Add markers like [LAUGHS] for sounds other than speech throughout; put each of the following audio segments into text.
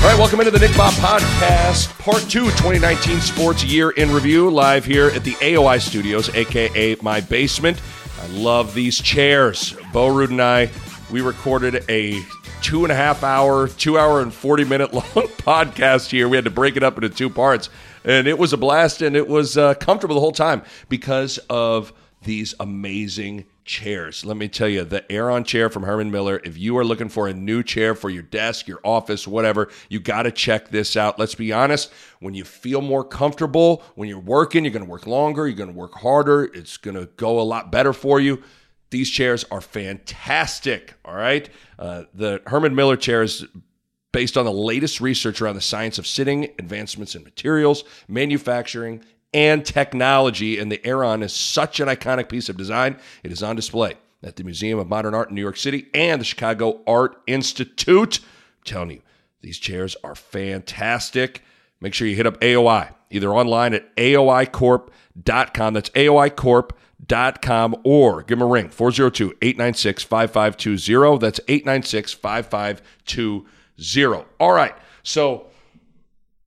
All right, welcome into the Nick Bahe Podcast, Part 2, 2019 Sports Year in Review, live here at the AOI Studios, aka my basement. I love these chairs. Bo Ruud and I, we recorded a two and a half hour, two hour and 40 minute [LAUGHS] long podcast here. We had to break it up into two parts, and it was a blast and it was uh, comfortable the whole time because of these amazing chairs. Let me tell you, the Aeron chair from Herman Miller, if you are looking for a new chair for your desk, your office, whatever, you got to check this out. Let's be honest, when you feel more comfortable, when you're working, you're going to work longer, you're going to work harder, it's going to go a lot better for you. These chairs are fantastic, all right? Uh, the Herman Miller chair is based on the latest research around the science of sitting, advancements in materials, manufacturing, and technology. And the Aeron is such an iconic piece of design. It is on display at the Museum of Modern Art in New York City and the Chicago Art Institute. I'm telling you, these chairs are fantastic. Make sure you hit up AOI, either online at aoicorp.com. That's aoicorp.com or give them a ring, 402 896 5520. That's 896 5520. All right, so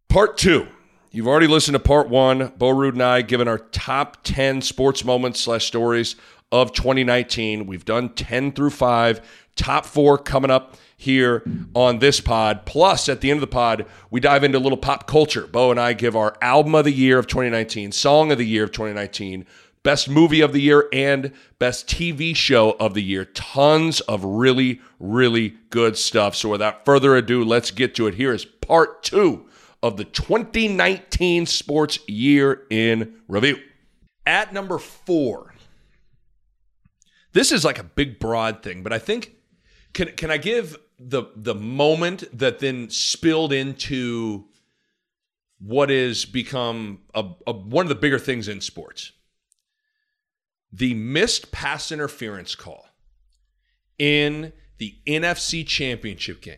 part two You've already listened to part one. Bo Ruud and I given our top 10 sports moments slash stories of 2019. We've done 10 through 5. Top four coming up here on this pod. Plus, at the end of the pod, we dive into a little pop culture. Bo and I give our album of the year of 2019, song of the year of 2019, best movie of the year, and best TV show of the year. Tons of really, really good stuff. So, without further ado, let's get to it. Here is part two of the 2019 sports year in review. At number four, this is like a big broad thing, but I think can can I give the the moment that then spilled into what is become a, a, one of the bigger things in sports? The missed pass interference call in the NFC Championship game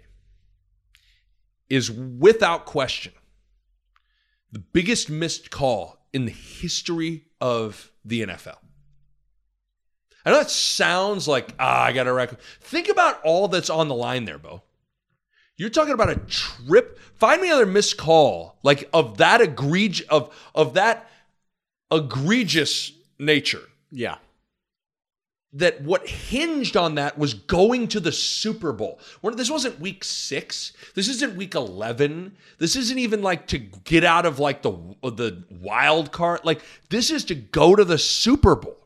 is without question the biggest missed call in the history of the NFL. I know that sounds like, ah, I got to record. Think about all that's on the line there, Bo. You're talking about a trip. Find me another missed call, like of that egregious of of that egregious nature. Yeah that what hinged on that was going to the Super Bowl. This wasn't week six. This isn't week eleven. This isn't even like to get out of like the the wild card. Like this is to go to the Super Bowl,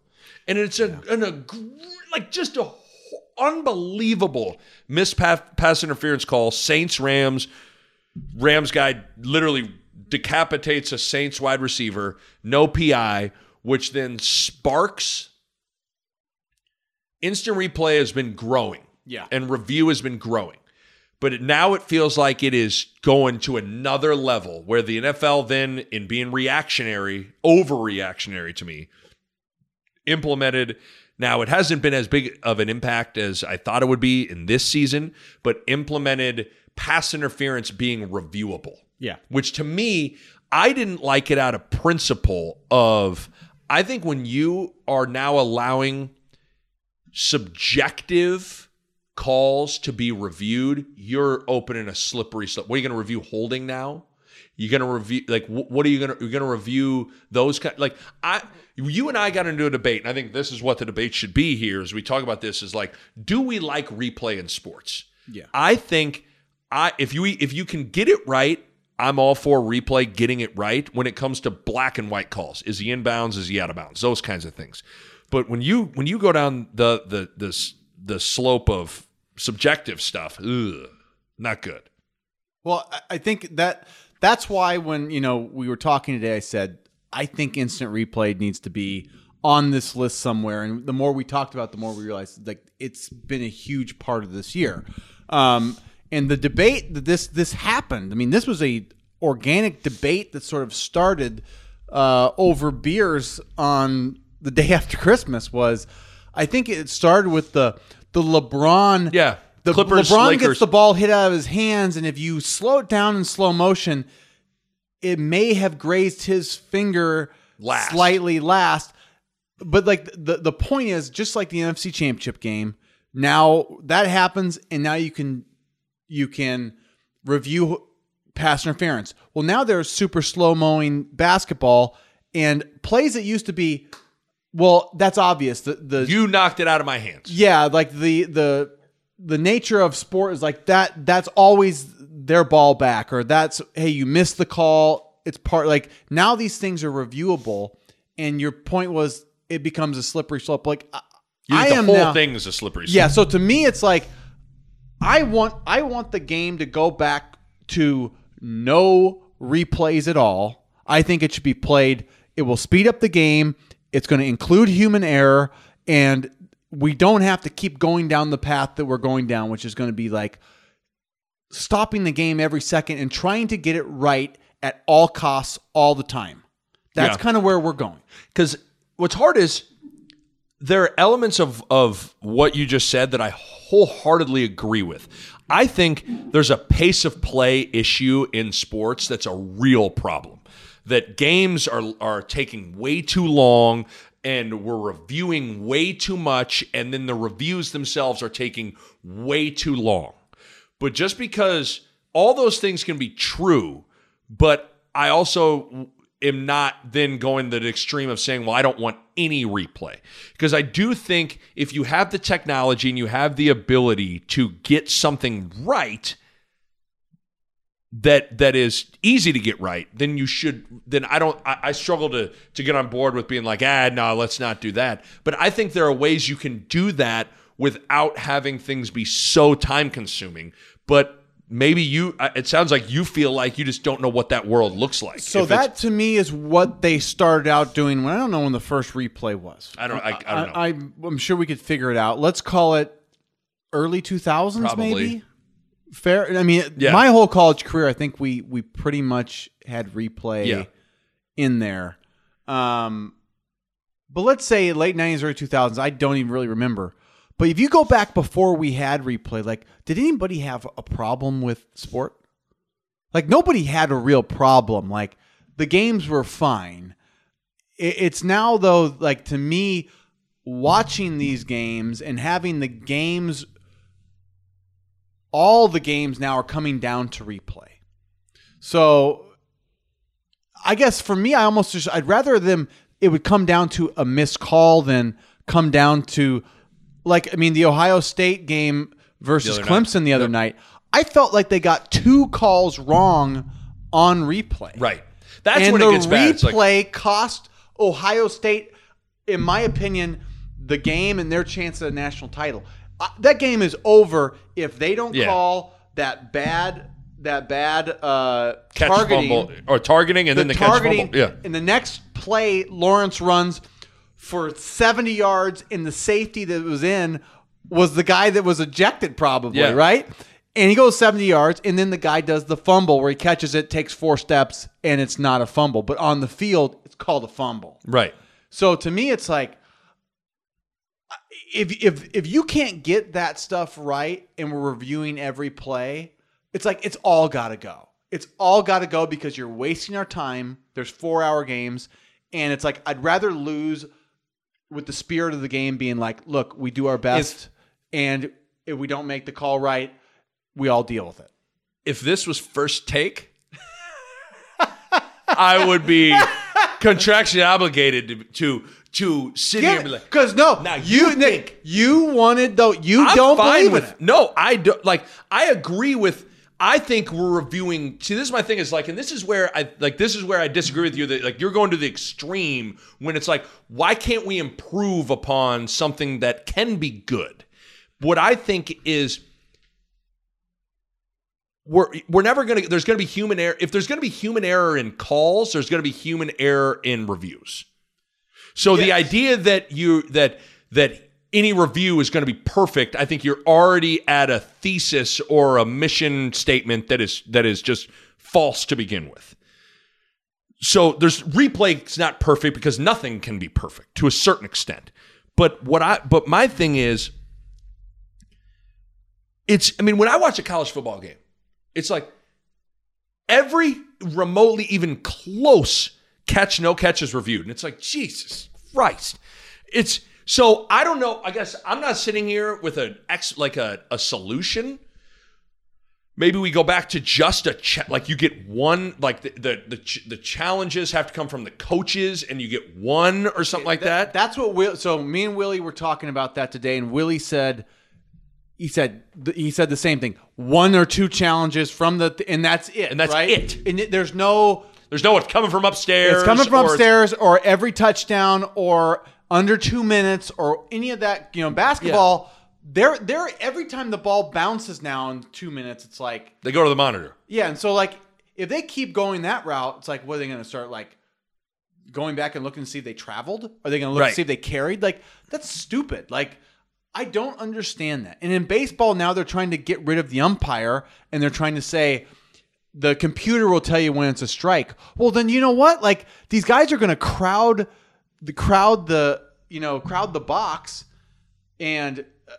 and it's a, yeah. an a like just a unbelievable miss pass, pass interference call. Saints Rams. Rams guy literally decapitates a Saints wide receiver. No PI, which then sparks instant replay has been growing. Yeah. And review has been growing. But now it feels like it is going to another level where the NFL then, in being reactionary, overreactionary to me, implemented. Now, it hasn't been as big of an impact as I thought it would be in this season, but implemented pass interference being reviewable. Yeah. Which to me, I didn't like it out of principle of I think when you are now allowing subjective calls to be reviewed, you're opening a slippery slope. What are you going to review holding now? You're going to review like what are you going to you're going to review those kind like I you and I got into a debate and I think this is what the debate should be here as we talk about this is like do we like replay in sports? Yeah. I think I if you if you can get it right, I'm all for replay getting it right when it comes to black and white calls. Is he inbounds? Is he out of bounds? Those kinds of things. But when you when you go down the the the the slope of subjective stuff, ugh, not good. Well, I think that that's why when you know we were talking today, I said I think instant replay needs to be on this list somewhere. And the more we talked about, the more we realized like it's been a huge part of this year. Um, and the debate that this this happened. I mean, this was a organic debate that sort of started uh, over beers on the day after Christmas. Was I think it started with the the LeBron Yeah. the Clippers, LeBron Lakers. gets the ball hit out of his hands, and if you slow it down in slow motion, it may have grazed his finger Last. slightly last. But like the the point is, just like the NFC Championship game, now that happens, and now you can you can review pass interference. Well, now there's super slow mowing basketball and plays that used to be. Well, that's obvious. The the You knocked it out of my hands. yeah, like the the the nature of sport is like that. That's always their ball back, or that's hey, you missed the call. It's part like now these things are reviewable, and your point was it becomes a slippery slope. Like I, You, I the am whole now, thing is a slippery slope. yeah. So to me, it's like I want I want the game to go back to no replays at all. I think it should be played. It will speed up the game. It's going to include human error, and we don't have to keep going down the path that we're going down, which is going to be like stopping the game every second and trying to get it right at all costs all the time. That's Yeah. kind of where we're going. Because what's hard is there are elements of of what you just said that I wholeheartedly agree with. I think there's a pace of play issue in sports that's a real problem. That games are are taking way too long and we're reviewing way too much and then the reviews themselves are taking way too long. But just because all those things can be true, but I also am not then going to the extreme of saying, well, I don't want any replay. Because I do think if you have the technology and you have the ability to get something right that that is easy to get right, then you should then I don't I, I struggle to to get on board with being like, ah, no, let's not do that. But I think there are ways you can do that without having things be so time consuming. But maybe you uh, it sounds like you feel like you just don't know what that world looks like. So If that to me is what they started out doing. When I don't know when the first replay was. I don't- I- I don't know. I, am sure we could figure it out. Let's call it early 2000s, Probably. maybe. Fair. I mean, Yeah. my whole college career, I think we we pretty much had replay Yeah. in there. Um, but let's say late 90s, early 2000s. I don't even really remember. But if you go back before we had replay, like, did anybody have a problem with sport? Like nobody had a real problem. Like the games were fine. It's now though, like to me, watching these games and having the games, all the games now are coming down to replay. So I guess for me, I almost just I'd rather them it would come down to a missed call than come down to like I mean the Ohio State game versus The other night. Clemson the other night. I felt like they got two calls wrong on replay. right. That's and when the it gets bad. It's like replay cost Ohio State, in my opinion, the game and their chance at a national title. Uh, that game is over if they don't Yeah. call that bad that bad uh, catch targeting fumble or targeting and then the catch targeting. fumble. Yeah. In the next play, Lawrence runs for 70 yards, in the safety that was in was the guy that was ejected, probably, Yeah. right? And he goes 70 yards, and then the guy does the fumble where he catches it, takes four steps, and it's not a fumble. But on the field, it's called a fumble. Right. So to me, it's like if if if you can't get that stuff right, and we're reviewing every play, it's like it's all got to go. It's all got to go because you're wasting our time. There's four hour games, and it's like I'd rather lose with the spirit of the game being like, look, we do our best, and if we don't make the call right, we all deal with it. If this was first take, [LAUGHS] I would be contractually obligated to to, to sit here and be like, Because no, Now you you Nick, think- you wanted though you I'm don't fine believe with it. No, I don't like I agree with I think we're reviewing see this is my thing is like and this is where I like this is where I disagree with you that like you're going to the extreme when it's like why can't we improve upon something that can be good? What I think is we're we're never going to there's going to be human error if there's going to be human error in calls there's going to be human error in reviews. So the idea that you that that any review is going to be perfect, I think you're already at a thesis or a mission statement that is that is just false to begin with. So there's replay is not perfect because nothing can be perfect to a certain extent. But what I but my thing is it's I mean when I watch a college football game, it's like every remotely even close catch no catches reviewed and it's like Jesus Christ. It's so I don't know, I guess I'm not sitting here with an ex like a, a solution. Maybe we go back to just a cha- like you get one like the the the, ch- the challenges have to come from the coaches and you get one or something like that. That's what Will. So me and Willie were talking about that today, and Willie said, he said he said the same thing. One or two challenges from the, and that's it. And that's right? it. And there's no. There's no one coming from upstairs. It's coming from or- upstairs, or every touchdown, or under two minutes, or any of that. You know, basketball. They're they're every time the ball bounces now in two minutes, it's like They go to the monitor. yeah, and so like if they keep going that route, it's like what are they going to start like going back and looking to see if they traveled? Are they going to look Right. to see if they carried? Like that's stupid. Like I don't understand that. And in baseball now they're trying to get rid of the umpire and they're trying to say the computer will tell you when it's a strike. Well, then you know what? Like these guys are going to crowd the crowd the you know crowd the box and uh,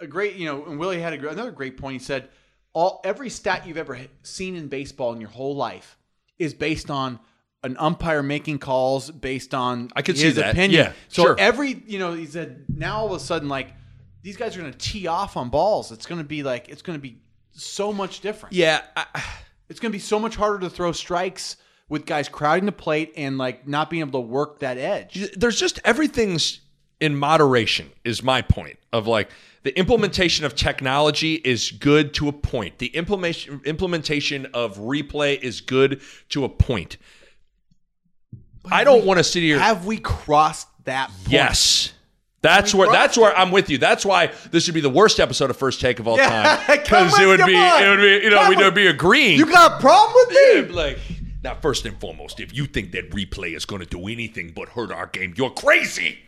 a great, you know, and Willie had a, another great point. He said, all every stat you've ever seen in baseball in your whole life is based on an umpire making calls based on I could see his that. opinion. Yeah, so sure. every, you know, he said now all of a sudden like these guys are going to tee off on balls. It's going to be like it's going to be so much different. Yeah, I, It's going to be so much harder to throw strikes with guys crowding the plate and like not being able to work that edge. there's just everything's in moderation is my point of like the implementation of technology is good to a point the implementation implementation of replay is good to a point i don't want to sit here Have we crossed that point? yes that's where that's where i'm with you that's why this should be the worst episode of first take of all Yeah, time [LAUGHS] come because it would be mind. it would be you know Come we'd be agreeing You got a problem with me? like now first and foremost if you think that replay is going to do anything but hurt our game you're crazy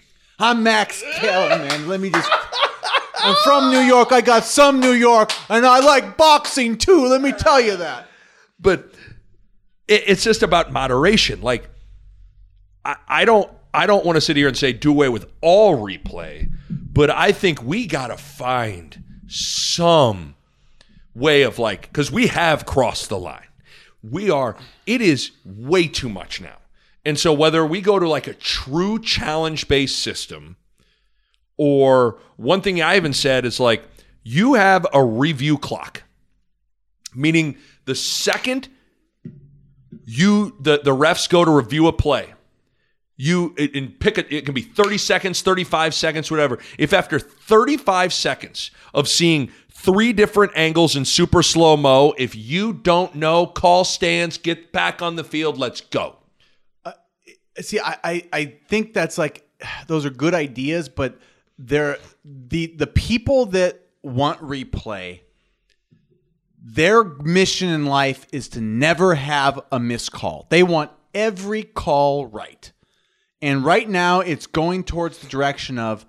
I'm Max Kellerman. Let me just. I'm from New York. I got some New York, and I like boxing too. Let me tell you that. but it, it's just about moderation. Like I, I don't I don't want to sit here and say do away with all replay, but I think we got to find some way of like because we have crossed the line. We are it is way too much now. And so whether we go to like a true challenge based system or one thing I even said is like you have a review clock meaning the second you the the refs go to review a play you and pick it it can be 30 seconds 35 seconds whatever if after 35 seconds of seeing three different angles in super slow mo if you don't know call stands get back on the field let's go uh, See, I, I, I think that's like those are good ideas, but they're the the people that want replay. Their mission in life is to never have a missed call. They want every call right. And right now it's going towards the direction of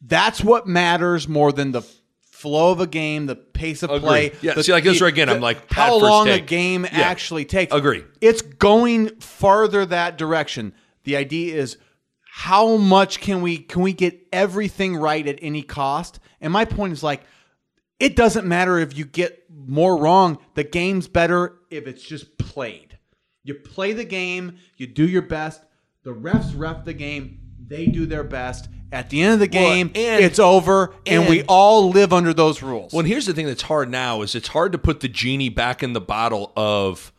that's what matters more than the flow of a game, the pace of Agree. play. Yeah, the- see, like this the- right again, I'm like, how long a game Yeah. actually takes. Agree. It's going farther that direction. The idea is how much can we can we get everything right at any cost? And my point is like it doesn't matter if you get more wrong. The game's better if it's just played. You play the game, you do your best. The refs ref the game, they do their best. At the end of the game, and- it's over, and, we all live under those rules. Well, and here's the thing that's hard now is it's hard to put the genie back in the bottle of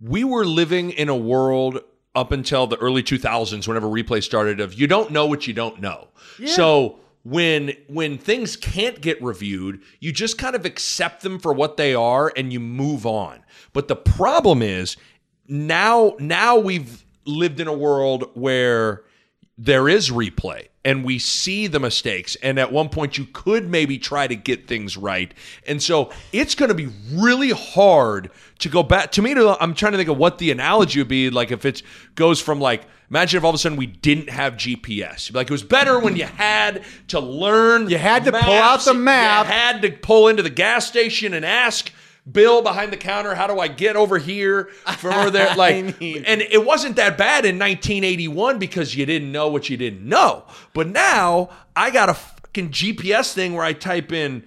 we were living in a world up until the early 2000s whenever replay started of you don't know what you don't know. So when when things can't get reviewed, you just kind of accept them for what they are and you move on. But the problem is now now we've lived in a world where there is replay and we see the mistakes and at one point you could maybe try to get things right and so it's going to be really hard to go back to me to, i'm trying to think of what the analogy would be like if it goes from like imagine if all of a sudden we didn't have gps like it was better when you had to learn You had to pull out the map. you had to pull into the gas station and ask Bill behind the counter, how do I get over here from over there? [LAUGHS] Like, mean- and it wasn't that bad in 1981 because you didn't know what you didn't know. But now I got a fucking GPS thing where I type in,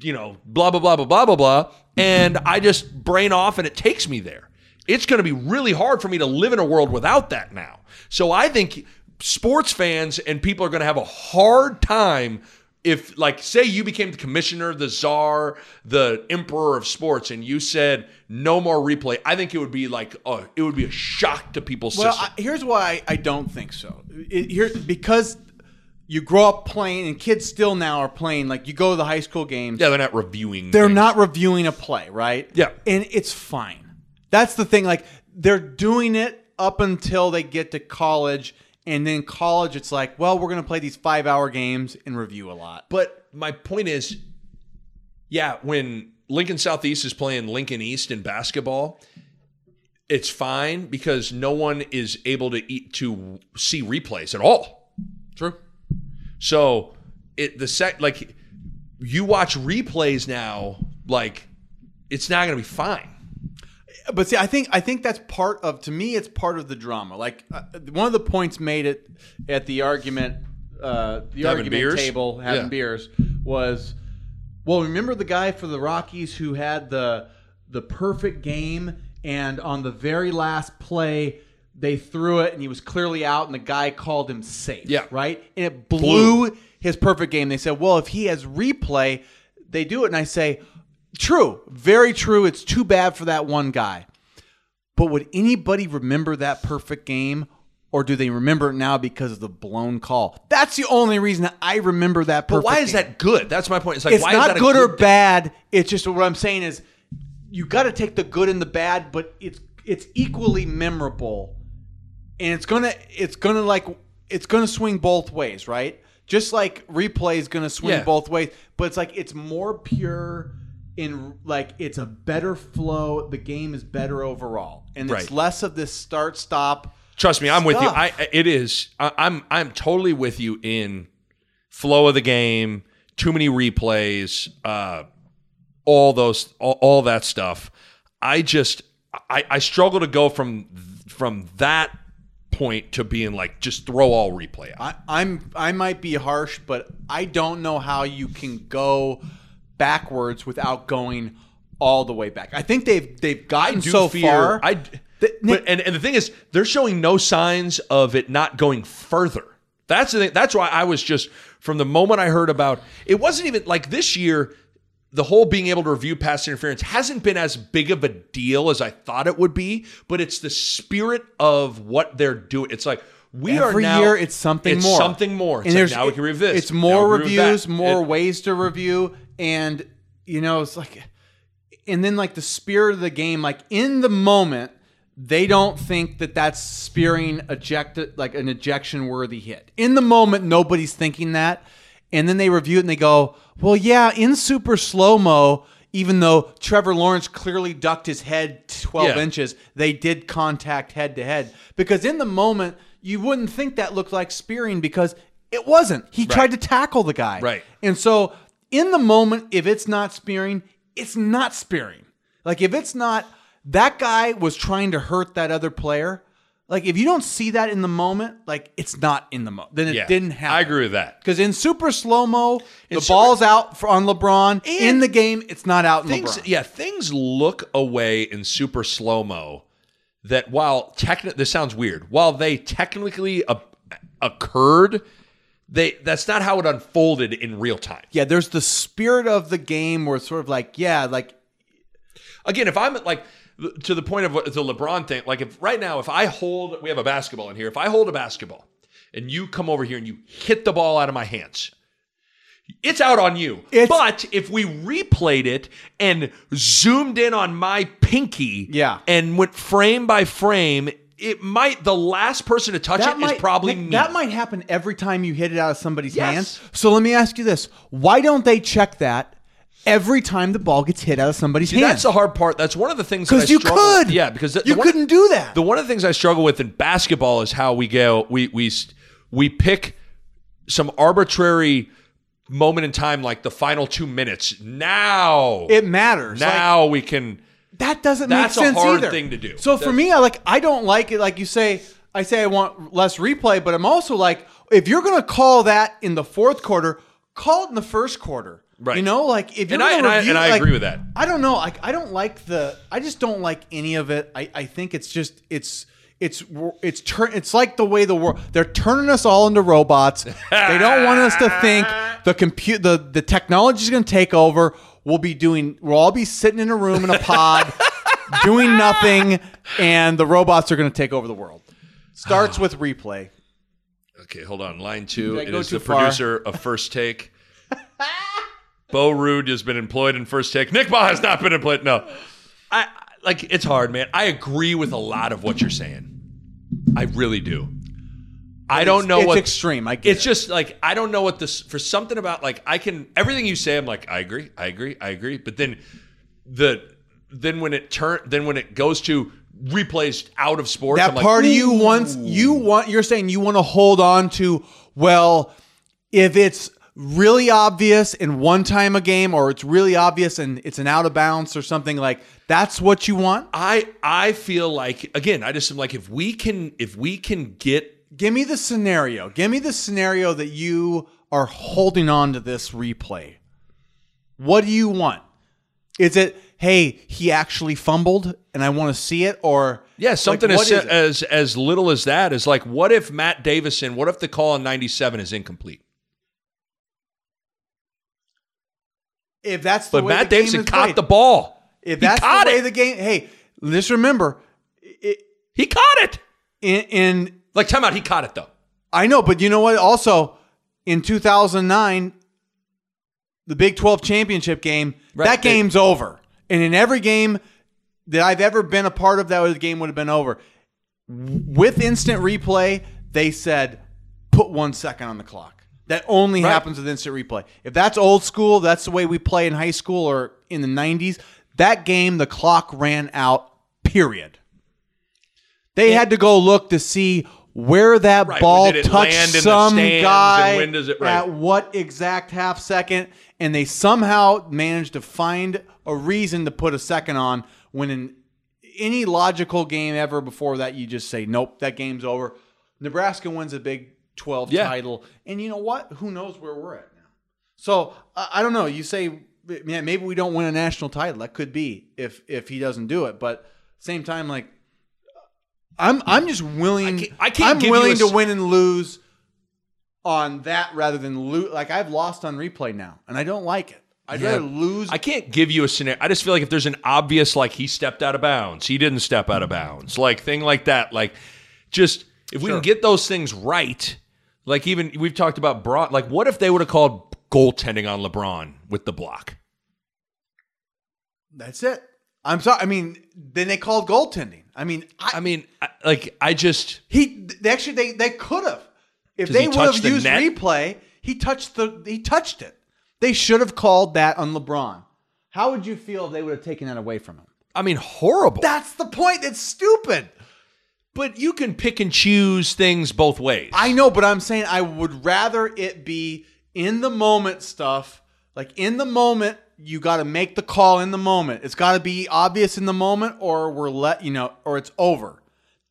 you know, blah blah blah blah blah blah blah, and I just brain off and it takes me there. It's going to be really hard for me to live in a world without that now. So I think sports fans and people are going to have a hard time if like say you became the commissioner the czar the emperor of sports and you said no more replay i think it would be like it would be a shock to people's Well, I, here's why I, I don't think so. It, here, because you grow up playing, and kids still now are playing. Like you go to the high school games, yeah they're not reviewing they're things. not reviewing a play, right? Yeah. and it's fine. That's the thing. Like they're doing it up until they get to college, and then college, it's like, well, we're going to play these five-hour games and review a lot. but my point is yeah when lincoln southeast is playing lincoln east in basketball it's fine because no one is able to eat to see replays at all True. So it the sec like you watch replays now, like it's not gonna be fine. But see, I think I think that's part of to me. It's part of the drama. Like uh, one of the points made it at the argument, uh, the argument beers? table having Yeah. beers was, well, remember the guy for the Rockies who had the the perfect game, and on the very last play they threw it, and he was clearly out, and the guy called him safe. Yeah. right, and it blew his perfect game. They said, well, if he has replay, they do it, and I say. True, very true. It's too bad for that one guy. But would anybody remember that perfect game? Or do they remember it now because of the blown call? That's the only reason I remember that But perfect why is game. that good? That's my point. It's like It's why not is that a good or good bad. It's just what I'm saying is you got to take the good and the bad, but it's it's equally memorable. And it's going to it's to like it's to swing both ways, right? Just like replay is going to swing Yeah. both ways, but it's like it's more pure in like it's a better flow, the game is better overall. And it's Right. less of this start stop. Trust me, I'm with you. stuff. I it is. I, I'm I'm totally with you in flow of the game. Too many replays. Uh, all those, all, all that stuff. I just, I, I struggle to go from from that point to being like just throw all replay out. I, I'm I might be harsh, but I don't know how you can go backwards without going all the way back. I think they've they've gotten so fear- far. I, Th- but and, and the thing is, they're showing no signs of it not going further. That's the thing. That's why I was just from the moment I heard about it wasn't even like this year. The whole being able to review pass interference hasn't been as big of a deal as I thought it would be, but it's the spirit of what they're doing. It's like we are Every now. year it's something it's more. Something more. It's like, now we can review this. It's more we can review reviews, more It- ways to review, and you know it's like, and then like the spirit of the game, like in the moment. They don't think that that's spearing ejected like an ejection worthy hit. In the moment, nobody's thinking that. And then they review it and they go, well, yeah, in super slow mo, even though Trevor Lawrence clearly ducked his head 12 Yeah. inches, they did contact head to head. Because in the moment, you wouldn't think that looked like spearing because it wasn't. He tried to tackle the guy. Right. And so in the moment, if it's not spearing, it's not spearing. Like if it's not, that guy was trying to hurt that other player. Like if you don't see that in the moment, like it's not in the moment. Then it Yeah, didn't happen. I agree with that. Because in super slow mo, the super- ball's out for, on LeBron. in the game, it's not out in things LeBron. yeah things look away in super slow mo that while technically this sounds weird while they technically uh, occurred they that's not how it unfolded in real time Yeah, there's the spirit of the game where it's sort of like, yeah, like again if i'm like to the point of what the lebron thing like if right now if i hold we have a basketball in here if i hold a basketball and you come over here and you hit the ball out of my hands it's out on you. It's- but if we replayed it and zoomed in on my pinky Yeah. and went frame by frame, it, might the last person to touch it it is probably that, me. that might happen every time you hit it out of somebody's Yes. hands. So let me ask you this: Why don't they check that every time the ball gets hit out of somebody's See, hands? that's the hard part. That's one of the things that because you struggle- could. Yeah, because the, you the one- couldn't do that. The one of the things I struggle with in basketball is how we go. We we we pick some arbitrary moment in time, like the final two minutes. Now, it matters. Like, now we can. That doesn't That's a make sense hard either. thing to do. So for me, I like I don't like it. Like you say, I say I want less replay, but I'm also like, if you're gonna call that in the fourth quarter, call it in the first quarter. Right. You know, like if you're And I- and I- and I like, agree with that. I don't know. Like I don't like the. I just don't like any of it. I I think it's just it's. It's it's turn it's like the way the world they're turning us all into robots. they don't want us to think [LAUGHS] the compute the the technology is going to take over. We'll be doing we'll all be sitting in a room in a pod [LAUGHS] doing nothing and the robots are going to take over the world. Starts with replay. Okay, hold on. Line two. Did I It go is too the far? producer of First Take. [LAUGHS] Bo Ruud has been employed in First Take. Nick Bahe has not been employed. No, I I- like it's hard, man. I agree with a lot of what you're saying. I really do. I don't know it's what extreme. I get It's it. just like I don't know what this for something about like I can everything you say. I'm like I agree, I agree, I agree. But then the then when it turn then when it goes to replays out of sports, that I'm like, part of you wants you want you're saying you want to hold on to well if it's really obvious in one time a game or it's really obvious and it's an out of bounds or something like that's what you want I I feel like again, I just am like if we can if we can get give me the scenario give me the scenario that you are holding on to this replay what do you want is it hey he actually fumbled and i want to see it or yeah something like, as, as as little as that is like what if Matt Davison, what if the call in 97 is incomplete? if that's the But way Matt the game Davison is caught played. the ball. If He that's caught the way it. the game, hey, just remember, it, He caught it. in, in Like time out, he caught it though. I know, but you know what? Also, in 2009, the Big 12 championship game, Right. that game's over. And in every game that I've ever been a part of, that game would have been over. With instant replay, they said put one second on the clock. That only Right. happens with instant replay. If that's old school, that's the way we play in high school or in the 90s. That game, the clock ran out, period. They had to go look to see where that Right, ball touched land in the some guy it- right. at what exact half second, and they somehow managed to find a reason to put a second on when in any logical game ever before that you just say nope that game's over. Nebraska wins a big 12 Yeah. title and you know what? Who knows where we're at now? So I I don't know. You say yeah, maybe we don't win a national title. That could be if if he doesn't do it but same time like i'm i'm just willing I can't- I can't i'm willing a to win and lose on that rather than lose like i've lost on replay now and i don't like it i'd Yeah. rather lose I can't give you a scenario. I just feel like if there's an obvious, like he stepped out of bounds, he didn't step out of bounds, like thing like that, like just if we Sure. can get those things right, like even we've talked about broad, like what if they would have called goaltending on LeBron with the block? That's it. I'm sorry. I mean, then they called goaltending. I mean, I, I mean, I, like I just he they actually they they could have if they he would have the used net? replay. He touched the he touched it. They should have called that on LeBron. How would you feel if they would have taken that away from him? I mean horrible. That's the point. It's stupid. but you can pick and choose things both ways. I know, but I'm saying I would rather it be in the moment stuff. Like in the moment, you got to make the call in the moment. It's got to be obvious in the moment, or we're let you know, or it's over.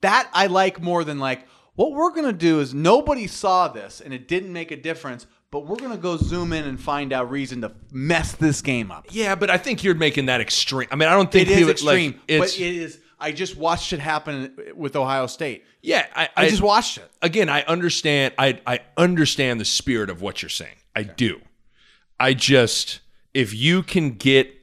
That I like more than like what we're gonna do is nobody saw this and it didn't make a difference, but we're gonna go zoom in and find out reason to mess this game up. yeah, but I think you're making that extreme. I mean, I don't think It is people- extreme, Like, it's, but it is. I just watched it happen with Ohio State. yeah, I, I just watched it. again, I understand. I I understand the spirit of what you're saying. I do. I just if you can get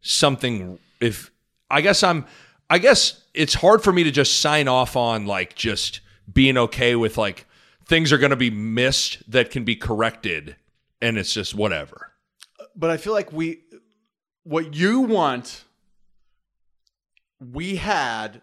something, if I guess I'm, I guess it's hard for me to just sign off on like just being okay with like things are going to be missed that can be corrected, and it's just whatever. but I feel like we what you want we had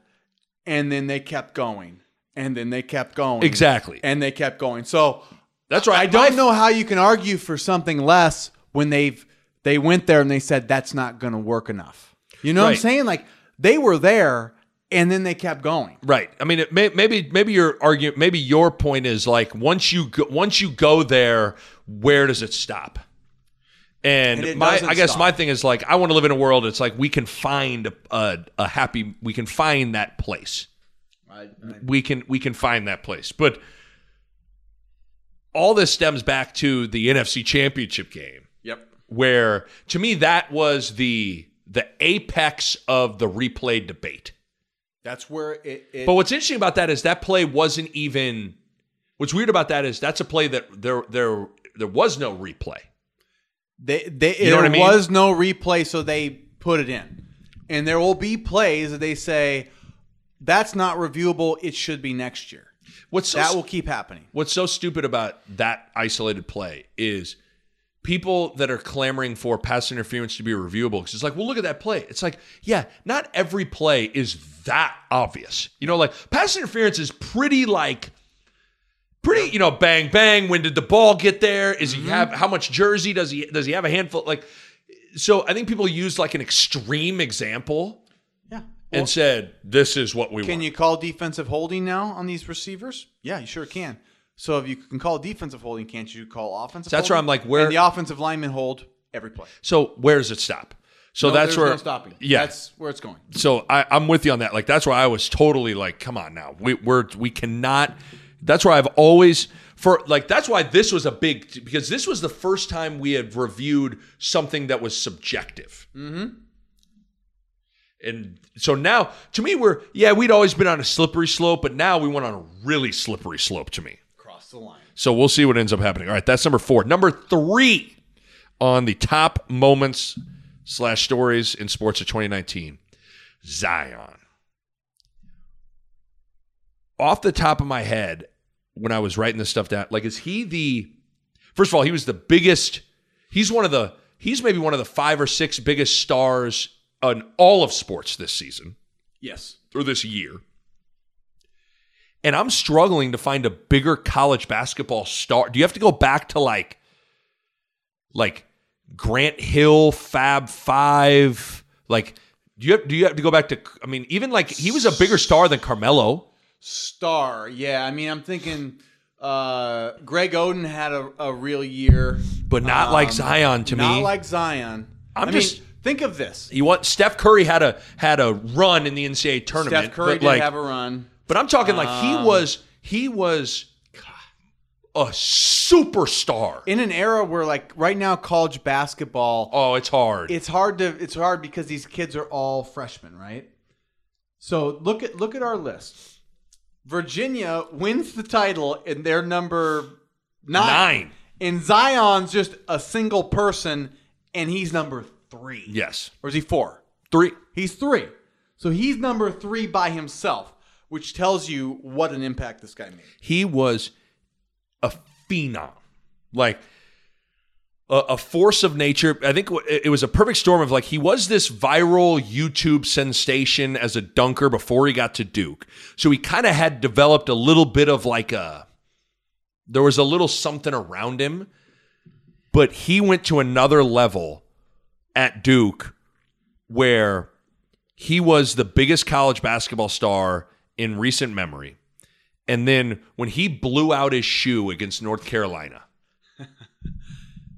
and then they kept going, and then they kept going, Exactly. and they kept going. So That's right. I don't know how you can argue for something less when they've they went there and they said that's not going to work enough. You know what I'm saying? Like they were there and then they kept going. Right. I mean, it may, maybe maybe your argument, maybe your point is like once you go, once you go there, where does it stop? And, And it my, I guess stop. my thing is like I want to live in a world. It's like we can find a, a, a happy, we can find that place. We can we can find that place, but all this stems back to the NFC Championship game. Where to me that was the the apex of the replay debate. That's where it. it But what's interesting about that is that play wasn't even. What's weird about that is that's a play that there there there was no replay. they, they, You know there what I mean? was no replay, so they put it in, and there will be plays that they say that's not reviewable. It should be next year. What's so That will keep happening. what's so stupid about that isolated play is people that are clamoring for pass interference to be reviewable because it's like, well, look at that play. It's like, yeah, not every play is that obvious. You know, like pass interference is pretty like pretty, you know, bang bang. When did the ball get there? Is he mm-hmm. have how much jersey does he does he have a handful? Like, so I think people used like an extreme example Yeah. and said, this is what we Can want. you call defensive holding now on these receivers? Yeah, you sure can. So if you can call defensive holding, can't you call offensive? That's where? I'm like, where- And the offensive linemen hold every play. so where does it stop? So No, that's where no stopping. Yeah, that's where it's going. so I, I'm with you on that. Like that's where I was totally like, come on now, we, we're we cannot. That's where I've always for like that's why this was a big because this was the first time we had reviewed something that was subjective. Mm-hmm. And so now, to me, we're yeah, we'd always been on a slippery slope, but now we went on a really slippery slope. To me, Cross the line. So we'll see what ends up happening. All right, that's number four. Number three on the top moments slash stories in sports of 2019, Zion. Off the top of my head, when I was writing this stuff down, like, is he the? First of all, he was the biggest. He's one of the. He's maybe one of the five or six biggest stars on all of sports this season Yes. or this year. And I'm struggling to find a bigger college basketball star. Do you have to go back to like like Grant Hill, Fab 5, like do you have, do you have to go back to I mean even like he was a bigger star than Carmelo. Star. Yeah. I mean, I'm thinking uh, Greg Oden had a, a real year. But not like Um, Zion to not me. Not like Zion. I'm I just- mean, think of this. you want Steph Curry had a had a run in the NCAA tournament. Steph Curry did like, have a run. But I'm talking like he Um, was he was a superstar. in an era where like right now college basketball Oh, it's hard. it's hard to it's hard because these kids are all freshmen right so look at look at our list virginia wins the title and they're number nine, Nine. and zion's just a single person and he's number three yes. or is he four Three. he's three so he's number three by himself which tells you what an impact this guy made. He was a phenom, like a, a force of nature. I think it it was a perfect storm of like he was this viral YouTube sensation as a dunker before he got to Duke, so he kind of had developed a little bit of like a there was a little something around him, but he went to another level at Duke where he was the biggest college basketball star in recent memory. And then when he blew out his shoe against North Carolina, [LAUGHS]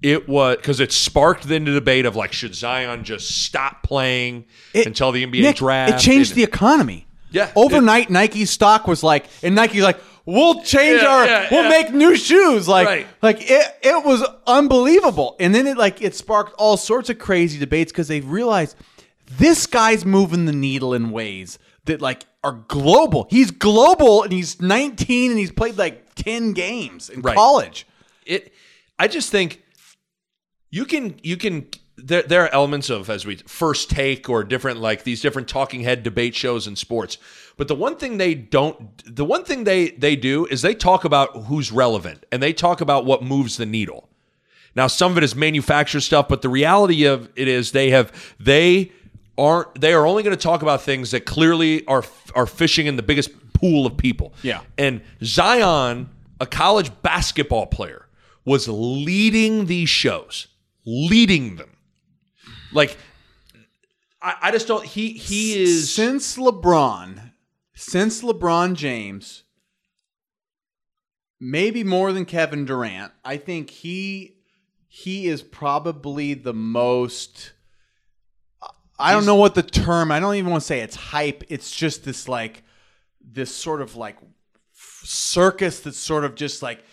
it was because it sparked then the debate of like, should Zion just stop playing until the NBA Nick, draft? It changed And- the economy. Yeah, Overnight, Nike's stock was like, and Nike's like, we'll change Yeah, our, yeah, we'll yeah. make new shoes. Like, Right. like it, it was unbelievable. And then it like it sparked all sorts of crazy debates because they realized this guy's moving the needle in ways that like are global. He's global and he's 19 and he's played like 10 games in Right. college. it i just think you can you can there, there are elements of as we first take or different like these different talking head debate shows in sports but the one thing they don't the one thing they they do is they talk about who's relevant and they talk about what moves the needle now some of it is manufactured stuff but the reality of it is they have they aren't they are only going to talk about things that clearly are are fishing in the biggest pool of people. Yeah. And Zion, a college basketball player, was leading these shows, leading them. Like I, I just don't he he is since LeBron, since LeBron James, maybe more than Kevin Durant. I think he he is probably the most. I don't know what the term. I don't even want to say it's hype. It's just this like this sort of like circus that's sort of just like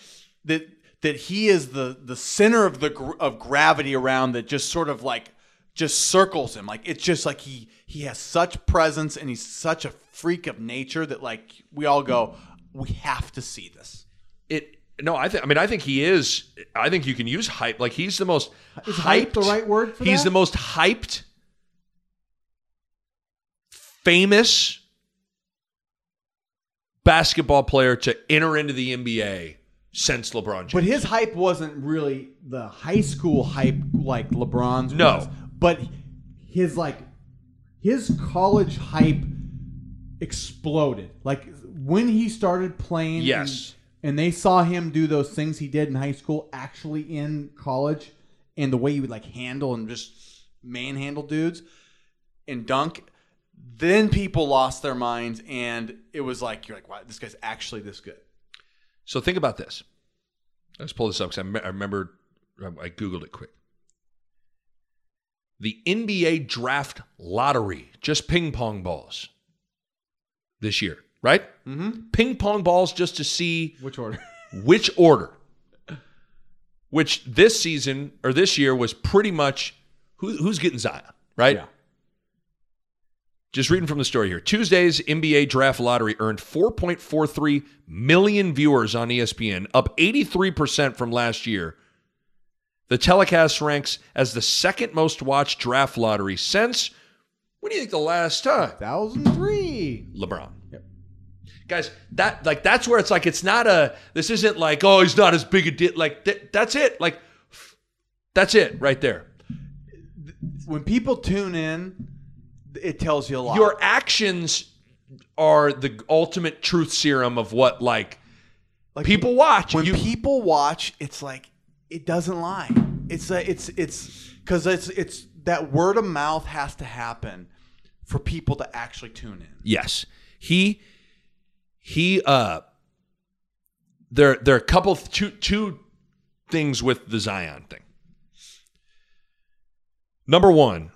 that that he is the the center of the gr- of gravity around that just sort of like just circles him like it's just like he he has such presence and he's such a freak of nature that like we all go we have to see this it no, I think I mean I think he is I think you can use hype. Like he's the most Is hyped. hype the right word for he's that? the most hyped, famous basketball player to enter into the NBA since LeBron James. but his hype wasn't really the high school hype like LeBron's No. was, but his like his college hype exploded. Like when he started playing Yes. and, and they saw him do those things he did in high school actually in college and the way he would like handle and just manhandle dudes and dunk then people lost their minds and it was like you're like wow this guy's actually this good So think about this. Let's pull this up because I, me- I remember I googled it quick. The NBA draft lottery, just ping pong balls this year, right? Mm-hmm. Ping pong balls just to see which order [LAUGHS] which order. Which this season or this year was pretty much who, who's getting Zion, right? Yeah. Just reading from the story here. Tuesday's NBA draft lottery earned 4.43 million viewers on ESPN, up 83% from last year. The telecast ranks as the second most watched draft lottery since, what do you think the last time? 2003 LeBron. Yep. Guys, that like that's where it's like it's not a this isn't like oh he's not as big a deal like th- that's it like that's it right there. when people tune in, it tells you a lot. Your actions are the ultimate truth serum of what like, Like, people watch. when You- people watch, it's like it doesn't lie. It's a, it's it's because it's it's that word of mouth has to happen for people to actually tune in. Yes. He he uh there there are a couple two two things with the Zion thing. Number 1,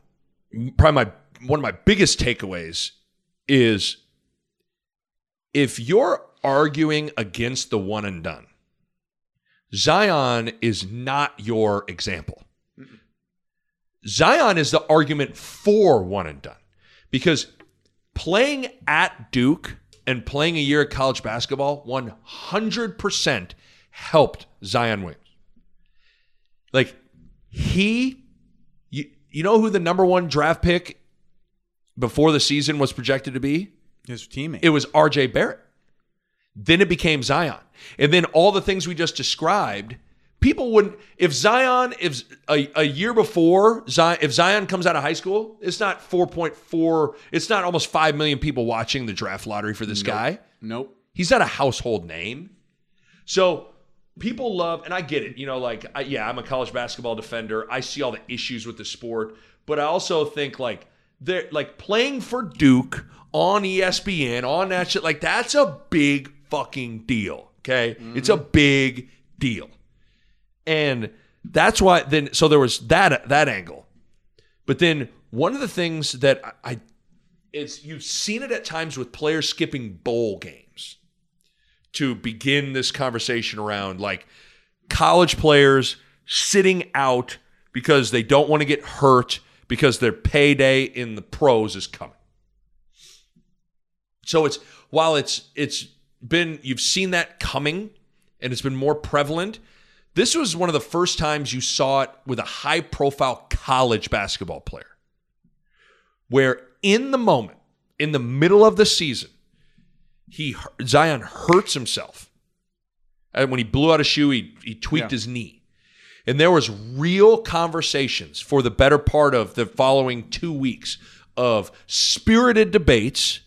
probably my one of my biggest takeaways is if you're arguing against the one and done, Zion is not your example. Zion is the argument for one and done because playing at Duke and playing a year of college basketball 100% helped Zion Williams. Like he you, you know who the number 1 draft pick before the season was projected to be? His teammate. It was RJ Barrett. Then it became Zion. And then all the things we just described, people wouldn't if Zion if a, a year before Zion if Zion comes out of high school, it's not 4.4 it's not almost 5 million people watching the draft lottery for this guy. nope. He's not a household name. So people love, and I get it. You know, like, I, yeah, I'm a college basketball defender. I see all the issues with the sport, but I also think like they're like playing for Duke on ESPN on that shit. Like that's a big fucking deal. Okay, mm-hmm. it's a big deal, and that's why. Then so there was that that angle, but then one of the things that I, I it's you've seen it at times with players skipping bowl games to begin this conversation around like college players sitting out because they don't want to get hurt because their payday in the pros is coming. So it's while it's it's been you've seen that coming and it's been more prevalent. This was one of the first times you saw it with a high profile college basketball player where in the moment, in the middle of the season, he Zion hurts himself. And when he blew out a shoe, he, he tweaked Yeah. his knee. And there was real conversations for the better part of the following two weeks of spirited debates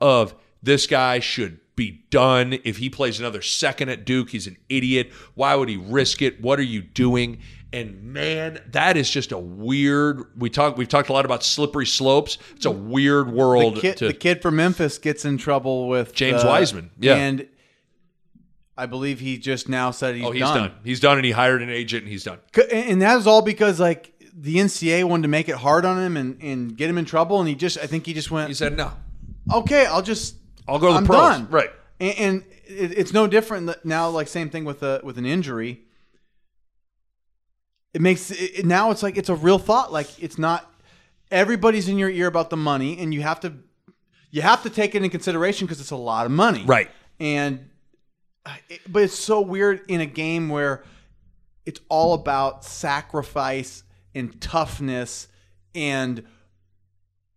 of this guy should be done. If he plays another second at Duke, he's an idiot. Why would he risk it? What are you doing? And man, that is just a weird. We talk. We've talked a lot about slippery slopes. It's a weird world. the kid, to, the kid from Memphis gets in trouble with James uh, Wiseman, yeah. and I believe he just now said he's, oh, he's done. done. He's done, and he hired an agent, and he's done. And that was all because like the NCAA wanted to make it hard on him and, and get him in trouble, and he just I think he just went He said, "No, okay, I'll just I'll go to the I'm pros." done. Right. And, and it, it's no different now. Like same thing with a with an injury. It makes it, now it's like it's a real thought. Like it's not everybody's in your ear about the money, and you have to you have to take it in consideration because it's a lot of money. Right. And it, but it's so weird in a game where it's all about sacrifice and toughness and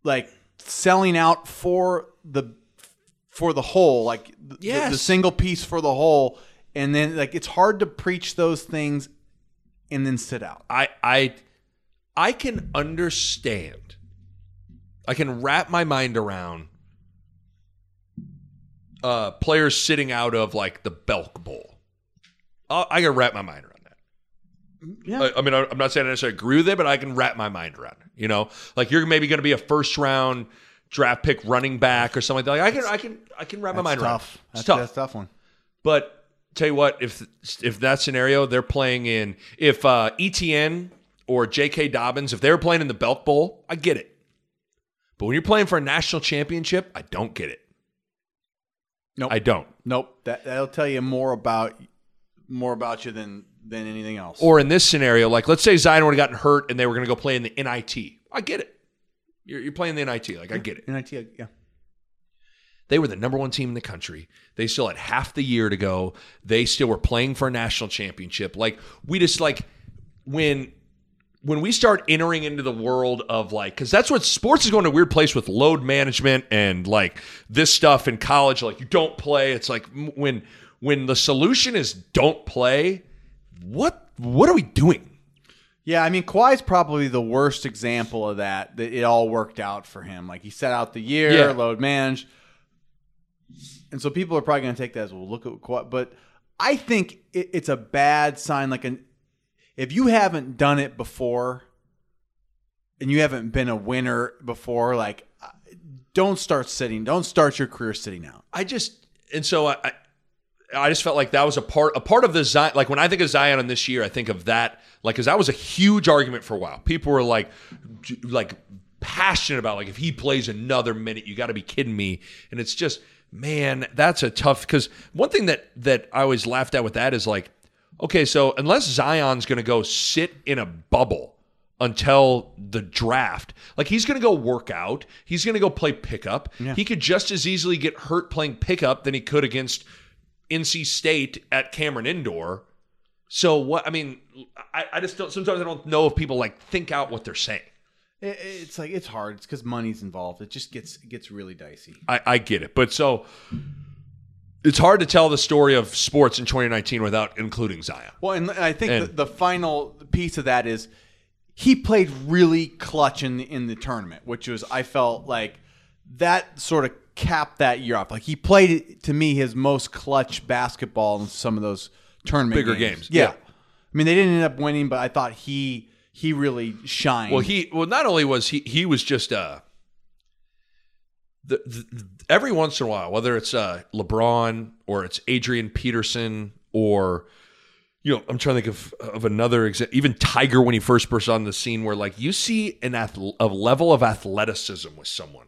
like selling out for the for the whole like the, the- the single piece for the whole and then like it's hard to preach those things and then sit out I I I can understand. I can wrap my mind around uh, players sitting out of like the Belk Bowl. i I can wrap my mind around that. yeah I, I mean, I- I'm not saying I necessarily agree with it, but I can wrap my mind around it. You know, like you're maybe going to be a first round draft pick running back or something like that. Like, I can, I can, I can wrap my mind around. tough it. that's, tough. that's a tough one But tell you what, if if that scenario, they're playing in if uh, Etienne or J.K. Dobbins, if they were playing in the Belk Bowl, I get it. But when you're playing for a national championship, I don't get it. Nope. I don't. nope that that'll tell you more about more about you than than anything else Or in this scenario, like let's say Zion would have gotten hurt and they were going to go play in the NIT. I get it. You're, you're playing the NIT. Like I get it. NIT, yeah They were the number one team in the country. They still had half the year to go. They still were playing for a national championship. Like we just like when when we start entering into the world of like because that's what sports is going to a weird place with load management and like this stuff in college like you don't play it's like when when the solution is don't play what what are we doing Yeah, I mean Kawhi's probably the worst example of that. That it all worked out for him. Like he set out the year, Yeah. load managed, and so people are probably going to take that as well. Look at Kawhi, but I think it, it's a bad sign. Like an if you haven't done it before, and you haven't been a winner before, like uh, don't start sitting. Don't start your career sitting out. I just and so I, I just felt like that was a part a part of the Zion. Like when I think of Zion on this year, I think of that like because that was a huge argument for a while. People were like like passionate about like if he plays another minute, you got to be kidding me. And it's just man, that's a tough because one thing that that I always laughed at with that is like okay, so unless Zion's going to go sit in a bubble until the draft. Like he's going to go work out. He's going to go play pickup. He could just as easily get hurt playing pickup than he could against NC State at Cameron Indoor. So what? I mean, I, I just don't. Sometimes I don't know if people like think out what they're saying. It, it's like it's hard. It's because money's involved. It just gets it gets really dicey. I, I get it, but so it's hard to tell the story of sports in 2019 without including Zion. Well, and I think And- the, the final piece of that is he played really clutch in the, in the tournament, which was I felt like that sort of capped that year off. Like he played to me his most clutch basketball in some of those tournament Bigger games. games, Yeah. yeah. I mean they didn't end up winning, but I thought he he really shined. Well, he well not only was he he was just uh the, the every once in a while, whether it's uh LeBron or it's Adrian Peterson or you know, I'm trying to think of of another example. Even Tiger when he first burst on the scene, where like you see an ath- a level of athleticism with someone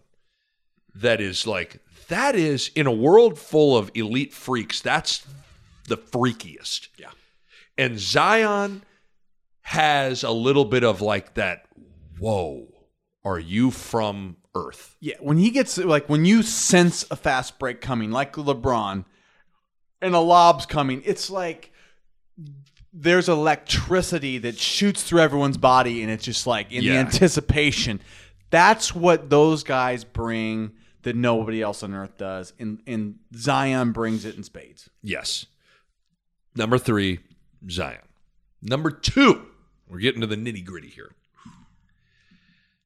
that is like that is in a world full of elite freaks. That's the freakiest. Yeah. And Zion has a little bit of like that. Whoa, are you from Earth? Yeah, when he gets like when you sense a fast break coming, like LeBron, and a lob's coming, it's like there's electricity that shoots through everyone's body, and it's just like in the anticipation. That's what those guys bring that nobody else on earth does, and and Zion brings it in spades. Yes. Number three, Zion. Number two, we're getting to the nitty gritty here.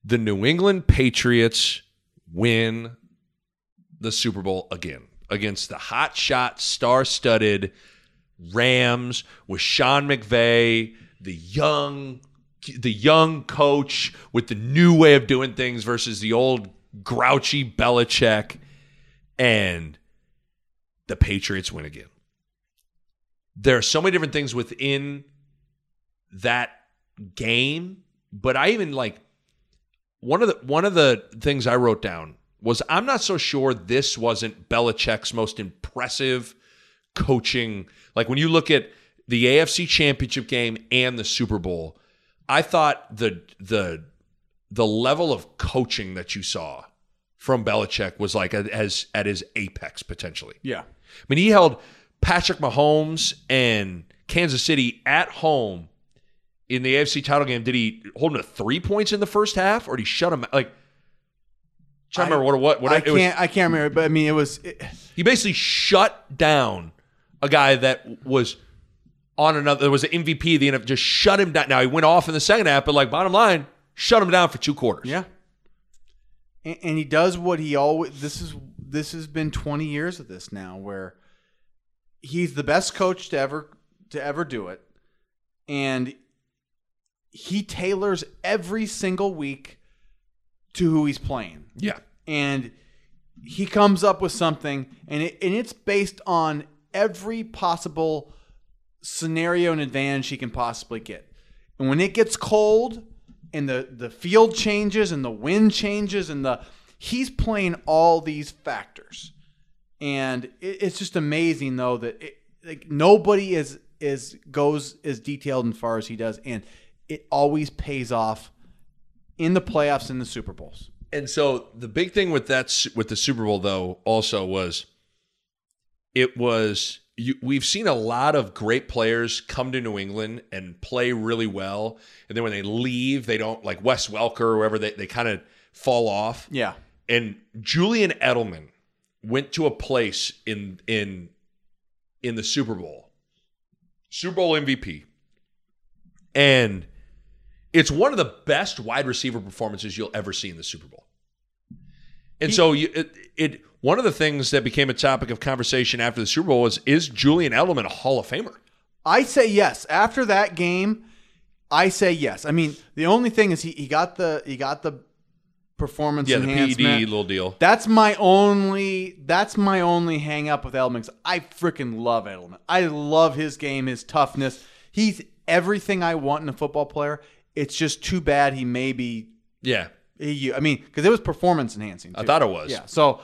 The New England Patriots win the Super Bowl again against the hot shot, star studded Rams with Sean McVay, the young the young coach with the new way of doing things versus the old grouchy Belichick, and the Patriots win again. There are so many different things within that game, but I even like one of the one of the things I wrote down was I'm not so sure this wasn't Belichick's most impressive coaching. Like when you look at the AFC Championship game and the Super Bowl, I thought the the the level of coaching that you saw from Belichick was like as at his apex potentially. Yeah. I mean, he held Patrick Mahomes and Kansas City at home in the AFC title game. Did he hold him to three points in the first half, or did he shut him? Like, trying to remember what what, what I it can't. was. I can't remember, but I mean, it was. It, He basically shut down a guy that was on another. There was an MVP. of The NFL just shut him down. Now he went off in the second half, but like bottom line, shut him down for two quarters. yeah. And, and he does what he always. This is this has been twenty years of this now, where he's the best coach to ever to ever do it, and he tailors every single week to who he's playing. yeah. and he comes up with something and it, and it's based on every possible scenario and advantage he can possibly get. And when it gets cold and the the field changes and the wind changes and the he's playing all these factors. And it, it's just amazing though that it, like nobody is is goes as detailed and far as he does and it always pays off in the playoffs and the Super Bowls. And so the big thing with that with the Super Bowl though also was it was you, we've seen a lot of great players come to New England and play really well, and then when they leave, they don't like Wes Welker or whoever they they kind of fall off. Yeah. And Julian Edelman went to a place in in in the Super Bowl, Super Bowl MVP, and it's one of the best wide receiver performances you'll ever see in the Super Bowl. And so you, it, it one of the things that became a topic of conversation after the Super Bowl was is Julian Edelman a Hall of Famer? I say yes. After that game, I say yes. I mean, the only thing is he, he got the he got the performance Yeah, the E PED enhancement. little deal. That's my only that's my only hang up with Edelman. I freaking love Edelman. I love his game, his toughness. He's everything I want in a football player. It's just too bad he maybe Yeah, he, I mean, because it was performance enhancing. I thought it was. Yeah. So,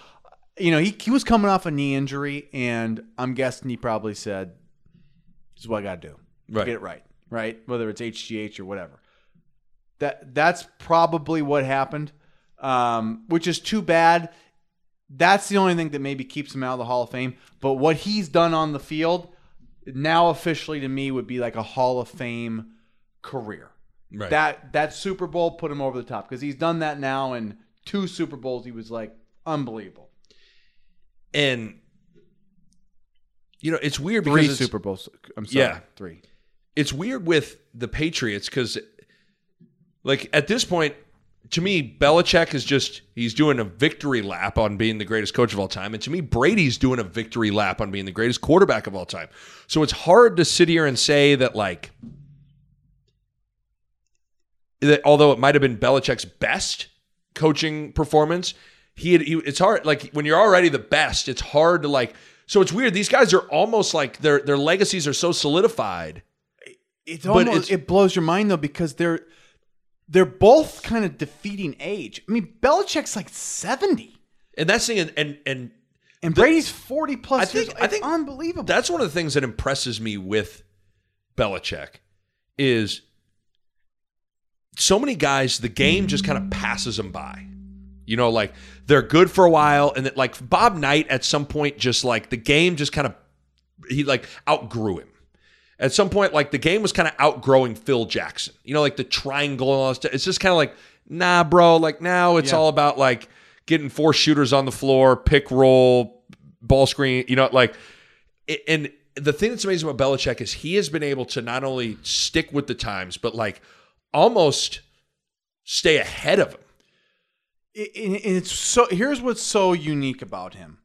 you know, he, he was coming off a knee injury, and I'm guessing he probably said, "This is what I got to do. Right. Get it right. Right. Whether it's HGH or whatever." That that's probably what happened, um, which is too bad. That's the only thing that maybe keeps him out of the Hall of Fame. But what he's done on the field, now officially to me, would be like a Hall of Fame career. Right. That that Super Bowl put him over the top because he's done that now in two Super Bowls. He was like unbelievable. and you know it's weird because Three Super Bowls. I'm sorry, Yeah. three. it's weird with the Patriots because, like, at this point, to me, Belichick is just he's doing a victory lap on being the greatest coach of all time, and to me, Brady's doing a victory lap on being the greatest quarterback of all time. So it's hard to sit here and say that like that although it might have been Belichick's best coaching performance, he, had, he it's hard like when you're already the best, it's hard to like. So it's weird. These guys are almost like their their legacies are so solidified. It's almost it's- it blows your mind though because they're they're both kind of defeating age. I mean, Belichick's like seventy, And that's the thing, and and, and and Brady's forty plus I think- years. I think unbelievable. that's one of the things that impresses me with Belichick is so many guys. The game just kind of passes them by. You know, like they're good for a while, and that like Bob Knight at some point just like the game just kind of he like outgrew him. At some point, like the game was kind of outgrowing Phil Jackson. You know, like the triangle and all that stuff. It's just kind of like, nah, bro. Like now it's Yeah. all about like getting four shooters on the floor, pick roll, ball screen. You know, like, and the thing that's amazing about Belichick is he has been able to not only stick with the times, but like almost stay ahead of him. it's so here's what's so unique about him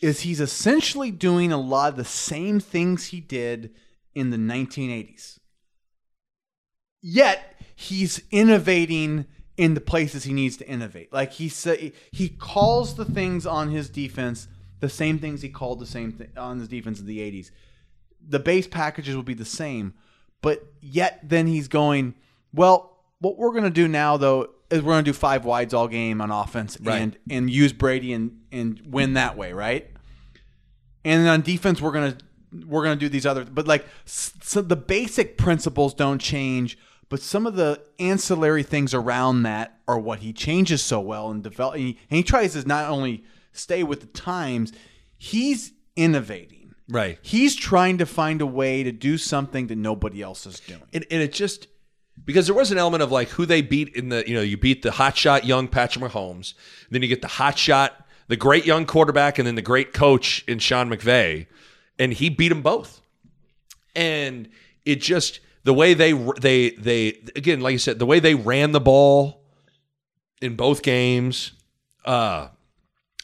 is he's essentially doing a lot of the same things he did in the 1980s yet he's innovating in the places he needs to innovate. Like he say, he calls the things on his defense the same things he called the same thing on his defense in the 80s the base packages will be the same but yet then he's going well what we're going to do now though is we're going to do five wides all game on offense Right. and and use Brady and and win that way, right? And then on defense we're going to we're going to do these other but like so the basic principles don't change, but some of the ancillary things around that are what he changes so well and develop and he, and he tries to not only stay with the times, he's innovating. Right. He's trying to find a way to do something that nobody else is doing. And, and it just because there was an element of like who they beat in the you know you beat the hotshot young Patrick Mahomes, then you get the hotshot the great young quarterback, and then the great coach in Sean McVay, and he beat them both. And it just the way they they they again like you said the way they ran the ball in both games. Uh,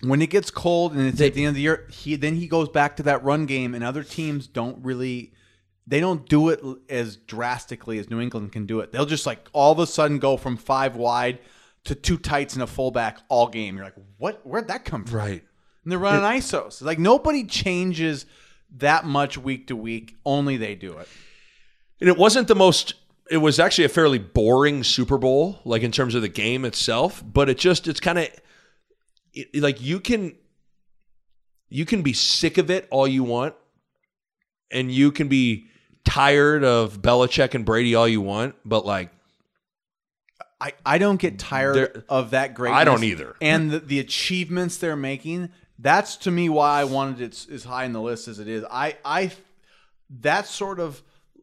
when it gets cold and it's at the end of the year, he then he goes back to that run game, and other teams don't really, they don't do it as drastically as New England can do it. They'll just like all of a sudden go from five wide to two tights and a fullback all game. You're like, what? Where'd that come from? right. And they're running ISOs. Like nobody changes that much week to week. Only they do it. And it wasn't the most. It was actually a fairly boring Super Bowl, like in terms of the game itself. But it just it's kind of it, like you can you can be sick of it all you want, and you can be tired of Belichick and Brady all you want. But like I, I don't get tired of that greatness. I don't either. And the, the achievements they're making, that's to me why I wanted it as high in the list as it is. I I that's sort of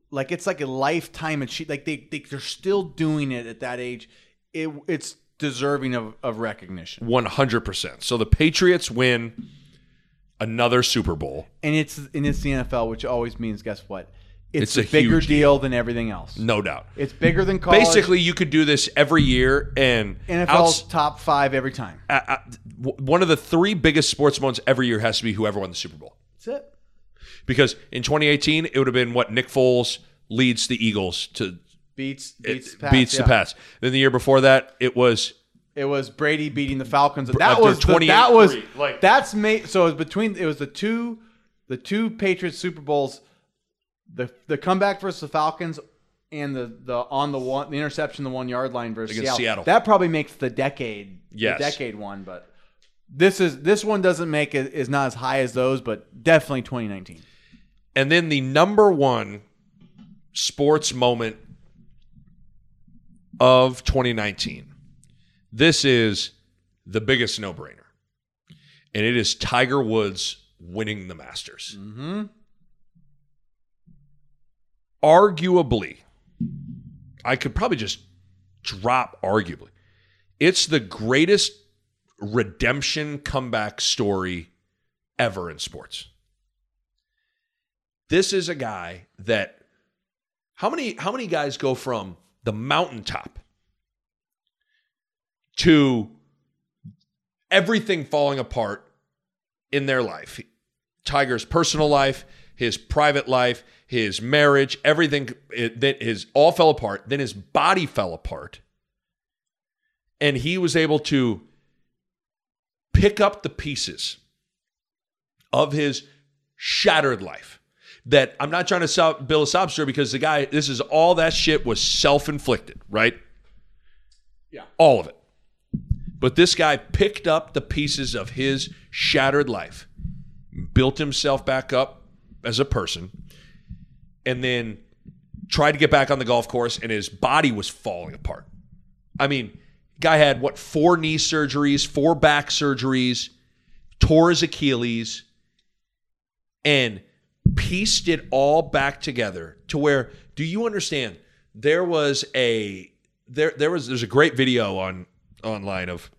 like it's like a lifetime achieve. Like they, they they're still doing it at that age. It it's deserving of, of recognition. one hundred percent. So the Patriots win another Super Bowl. And it's and it's the NFL, which always means guess what? It's, It's a, a bigger huge deal than everything else. No doubt. It's bigger than college. Basically, you could do this every year, and NFL's outs- top five every time. uh, uh, one of the three biggest sports moments every year has to be whoever won the Super Bowl. That's it. Because in 2018, it would have been what Nick Foles leads the Eagles to Beats it beats Pats, beats yeah. the Pats. Then the year before that, it was It was Brady beating the Falcons. That was the, 28-3, that was like- that's made so it was between it was the two the two Patriots Super Bowls, the the comeback versus the Falcons, and the the on the one the interception the one yard line versus Seattle. Seattle. That probably makes the decade Yes. the decade one, but this is this one doesn't make it is not as high as those, but definitely 2019. and then the number one sports moment of 2019. This is the biggest no-brainer. And it is Tiger Woods winning the Masters. Mm-hmm. Arguably, I could probably just drop arguably. It's the greatest redemption comeback story ever in sports. This is a guy that how many how many guys go from the mountaintop to everything falling apart in their life. Tiger's personal life, his private life, his marriage, everything it, that his all fell apart. Then his body fell apart, and he was able to pick up the pieces of his shattered life. That I'm not trying to sell, build a sob story because the guy, this is all that shit was self inflicted, right? Yeah. All of it. But this guy picked up the pieces of his shattered life, built himself back up as a person, and then tried to get back on the golf course, and his body was falling apart. I mean, guy had what four knee surgeries, four back surgeries, tore his Achilles, and pieced it all back together to where do you understand there was a there there was there's a great video on online of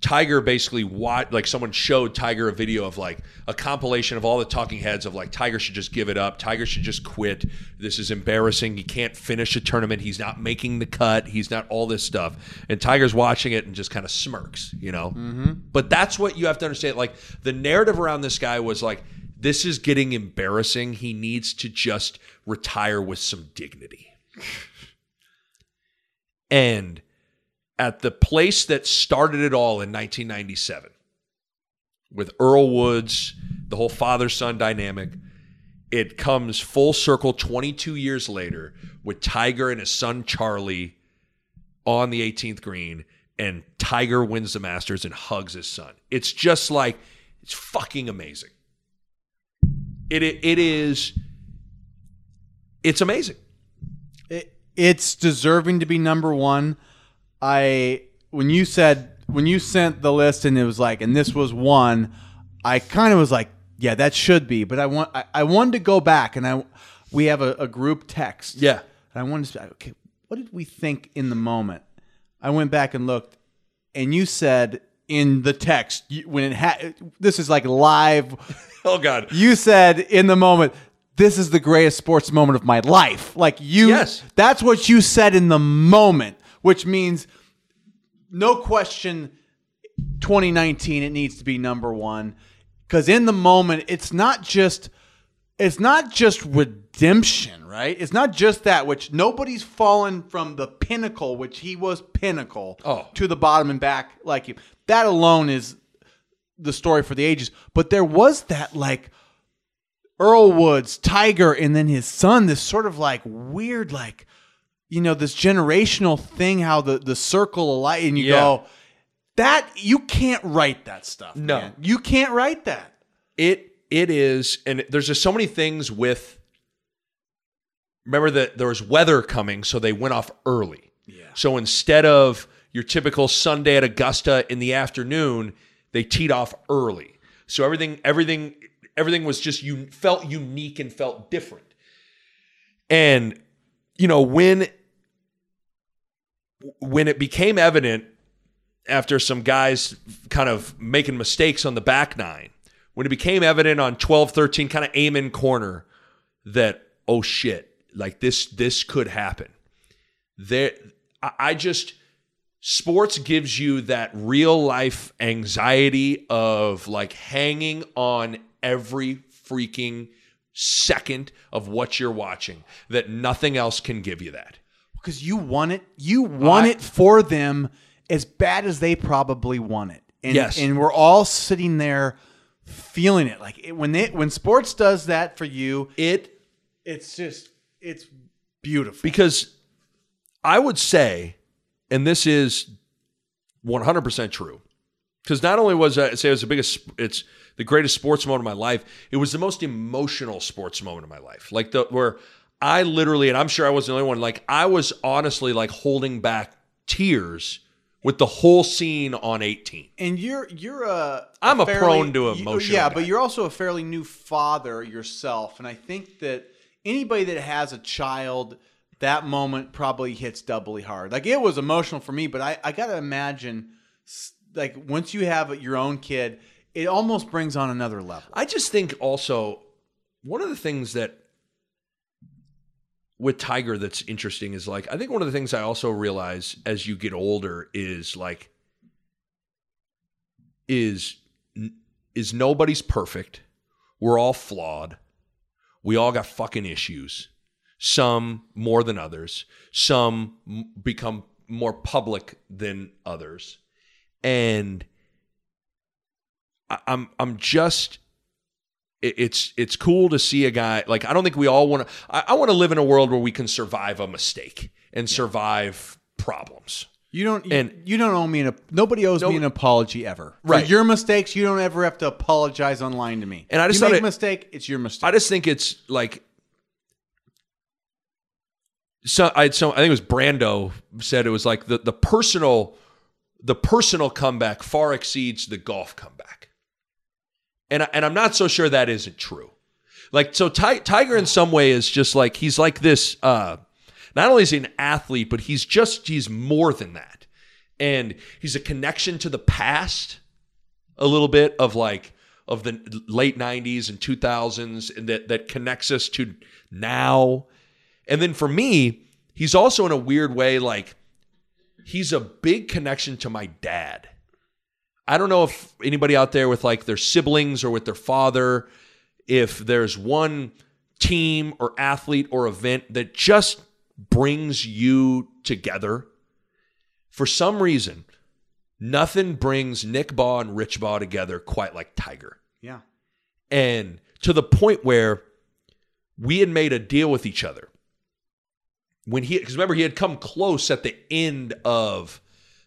Tiger basically watched, like someone showed Tiger a video of like a compilation of all the talking heads of like Tiger should just give it up. Tiger should just quit. This is embarrassing. He can't finish a tournament. He's not making the cut. He's not all this stuff. And Tiger's watching it and just kind of smirks, you know? Mm-hmm. But that's what you have to understand. Like the narrative around this guy was like, this is getting embarrassing. He needs to just retire with some dignity. [LAUGHS] and at the place that started it all in 1997 with Earl Woods, the whole father son dynamic. It comes full circle 22 years later with Tiger and his son Charlie on the 18th green, and Tiger wins the Masters and hugs his son. It's just like, it's fucking amazing. It, it, it is, it's amazing. It, it's deserving to be number one. I when you said when you sent the list and it was like and this was one, I kind of was like, yeah, that should be. But I want I, I wanted to go back and I we have a, a group text. Yeah. And I wanted to say, okay, what did we think in the moment? I went back and looked, and you said in the text you- when it had this is like live. [LAUGHS] Oh, God. You said in the moment, this is the greatest sports moment of my life. Like you, Yes. that's what you said in the moment, which means no question 2019 it needs to be number 1 cuz in the moment it's not just it's not just redemption, right? It's not just that which nobody's fallen from the pinnacle which he was pinnacle Oh. to the bottom and back like you. That alone is the story for the ages. But there was that like Earl Woods, Tiger, and then his son, this sort of like weird, like, you know, this generational thing, how the, the circle of light, and you Yeah. go, that, you can't write that stuff. No. man. You can't write that. It it is, and there's just so many things with. Remember that there was weather coming, so they went off early. Yeah. So instead of your typical Sunday at Augusta in the afternoon, they teed off early. So everything, everything, everything was just you felt unique and felt different. And you know when when it became evident after some guys kind of making mistakes on the back nine, when it became evident on 12 13, kind of Amen Corner, that, oh shit, like this, this could happen. There, I I just, sports gives you that real life anxiety of like hanging on every freaking second of what you're watching, that nothing else can give you that. Because you want it. You want I- it for them as bad as they probably want it. And, Yes. And we're all sitting there feeling it. Like it, when it, when sports does that for you, It it's just, it's beautiful. because I would say, and this is 100% true, because not only was I say it was the biggest, it's the greatest sports moment of my life. It was the most emotional sports moment of my life. Like the where I literally, and I'm sure I wasn't the only one. Like I was honestly like holding back tears with the whole scene on 18. And you're you're a I'm a fairly- prone to emotional yeah, guy. but you're also a fairly new father yourself, and I think that anybody that has a child, that moment probably hits doubly hard. Like it was emotional for me, but I I gotta imagine, like once you have your own kid, it almost brings on another level. I just think also one of the things that with Tiger that's interesting is like I think one of the things I also realize as you get older is like is is nobody's perfect. We're all flawed. We all got fucking issues. Some more than others. Some m- become more public than others. And I- I'm I'm just it's it's cool to see a guy like I don't think we all want to I, I want to live in a world where we can survive a mistake and survive problems. You don't you, And- you don't owe me an nobody owes No- me an apology ever. Right. For your mistakes, you don't ever have to apologize online to me. And I just you make thought a mistake, it's your mistake. I just think it's like so I had so I think it was Brando said it was like the the personal the personal comeback far exceeds the golf comeback. And I, and I'm not so sure that isn't true. Like so Ti- Tiger in some way is just like he's like this uh not only is he an athlete but he's just he's more than that. and he's a connection to the past a little bit of like of the late 90s and 2000s and that that connects us to now and then for me he's also in a weird way like he's a big connection to my dad i don't know if anybody out there with like their siblings or with their father if there's one team or athlete or event that just brings you together for some reason, nothing brings Nick Bahe and Rich Bahe together quite like Tiger. Yeah. And to the point where we had made a deal with each other. When he, because remember, he had come close at the end of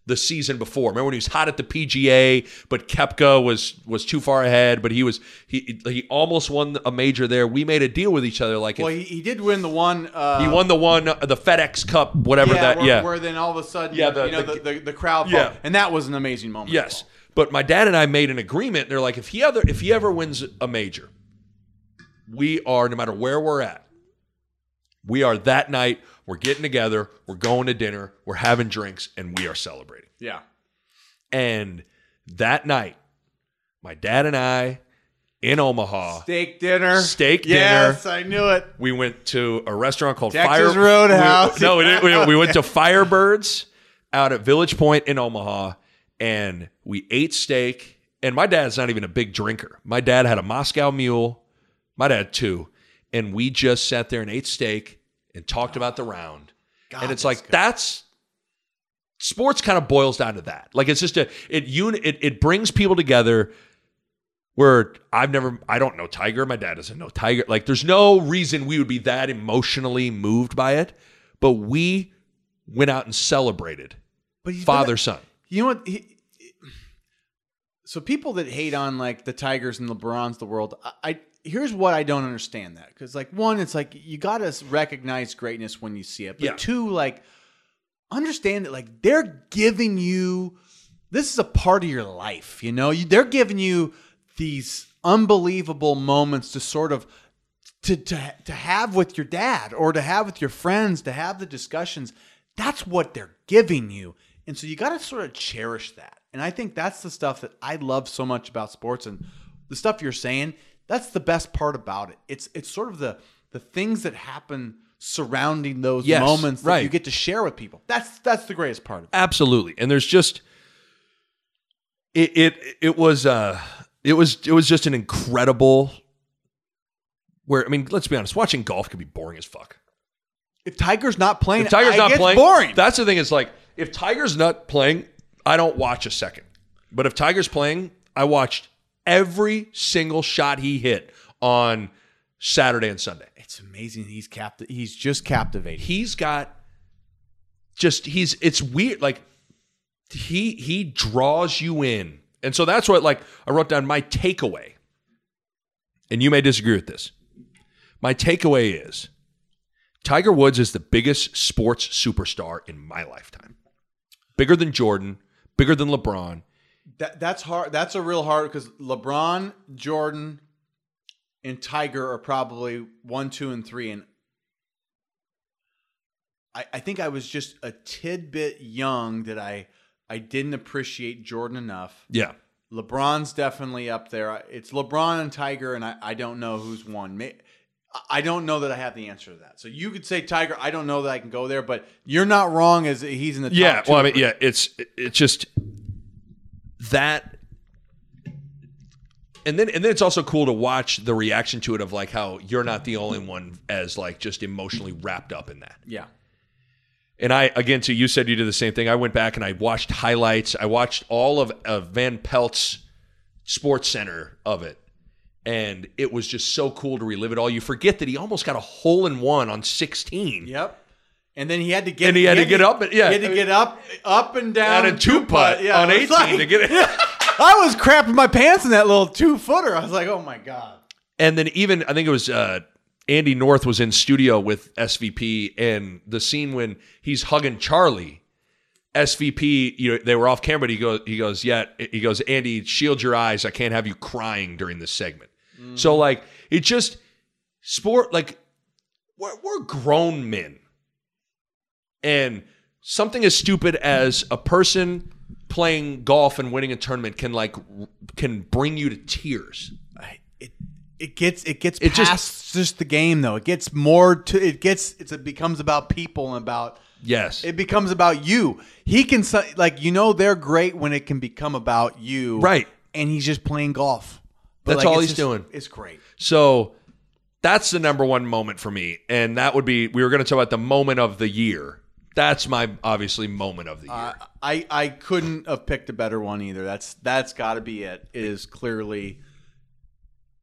the season before. Remember when he was hot at the PGA, but Koepka was was too far ahead. But he was he he almost won a major there. We made a deal with each other. Like Well, if- he, he did win the one. Uh, he won the one, uh, the FedEx Cup, whatever yeah, that. where, yeah, Where then all of a sudden, Yeah, the- you know, the- the, the, crowd, Yeah. and that was an amazing moment. Yes. But my dad and I made an agreement. They're like, if he ever if he ever wins a major, we are no matter where we're at, we are that night. We're getting together. We're going to dinner. We're having drinks, and we are celebrating. Yeah. And that night, my dad and I in Omaha, Steak dinner. Steak dinner. Yes, I knew it. we went to a restaurant called Texas Fire Roadhouse. We- no, we, didn't, we, we went to [LAUGHS] Firebirds out at Village Pointe in Omaha, and we ate steak. And my dad's not even a big drinker. My dad had a Moscow Mule. My dad too, and we just sat there and ate steak and talked about the round. God, and it's that's like good. that's sports kind of boils down to that. Like it's just a it uni, it it brings people together where I've never I don't know Tiger, my dad doesn't know Tiger. Like there's no reason we would be that emotionally moved by it, but we went out and celebrated But father son. You know what? He, so people that hate on like the Tigers and LeBrons the world, I, I here's what I don't understand that because like one, it's like you got to recognize greatness when you see it, but Yeah. two, like understand that like they're giving you this is a part of your life. You know, you, they're giving you these unbelievable moments to sort of to, to to have with your dad or to have with your friends to have the discussions that's what they're giving you and so you got to sort of cherish that and i think that's the stuff that i love so much about sports and the stuff you're saying that's the best part about it it's it's sort of the the things that happen surrounding those Yes, moments that right. you get to share with people that's that's the greatest part of it Absolutely. And there's just it it it was uh it was it was just an incredible where I mean, let's be honest, watching golf can be boring as fuck. if tiger's not playing If Tiger's it not playing, boring That's the thing. Is like if Tiger's not playing, I don't watch a second. But if Tiger's playing, I watched every single shot he hit on Saturday and Sunday. it's amazing he's capti- he's just captivating He's got just he's it's weird like he he draws you in. And so that's what like I wrote down my takeaway. And you may disagree with this. My takeaway is Tiger Woods is the biggest sports superstar in my lifetime. Bigger than Jordan, bigger than LeBron. That that's hard. That's a real hard because LeBron, Jordan, and Tiger are probably one, two, and three. And I, I think I was just a tidbit young that I I didn't appreciate Jordan enough. Yeah. LeBron's definitely up there. It's LeBron and Tiger, and I, I don't know who's won. I don't know that I have the answer to that. So you could say Tiger. I don't know that I can go there, but you're not wrong. As he's in the top Yeah, well, I mean, yeah, it's it's just that, and then and then it's also cool to watch the reaction to it of like how you're not the only one as like just emotionally wrapped up in that. yeah. And I again, too, you said you did the same thing. I went back and I watched highlights. I watched all of, of Van Pelt's SportsCenter of it, and it was just so cool to relive it all. You forget that he almost got a hole in one on 16. Yep. And then he had to get And he had to get up and- yeah. he had to get up up and down And a two putt Yeah, on 18 like- to get it. [LAUGHS] I was crapping my pants in that little two footer. I was like, oh my god. And then even I think it was uh, Andy North was in studio with SVP, and the scene when he's hugging Charlie, SVP, you know, they were off camera. But he goes, he goes, yeah, he goes, Andy, shield your eyes. I can't have you crying during this segment. So like, it just sport like we're, we're grown men, and something as stupid as a person playing golf and winning a tournament can like can bring you to tears. it it gets it gets It just- past just, the game though. It gets more to it gets it's, it becomes about people and about Yes. it becomes about you. He can like you know they're great when it can become about you, Right. And he's just playing golf. But, That's like, all he's just- doing. It's great. So that's the number one moment for me. And that would be we were going to talk about the moment of the year. That's my obviously moment of the year. Uh, I I couldn't have picked a better one either. That's that's got to be it. It is clearly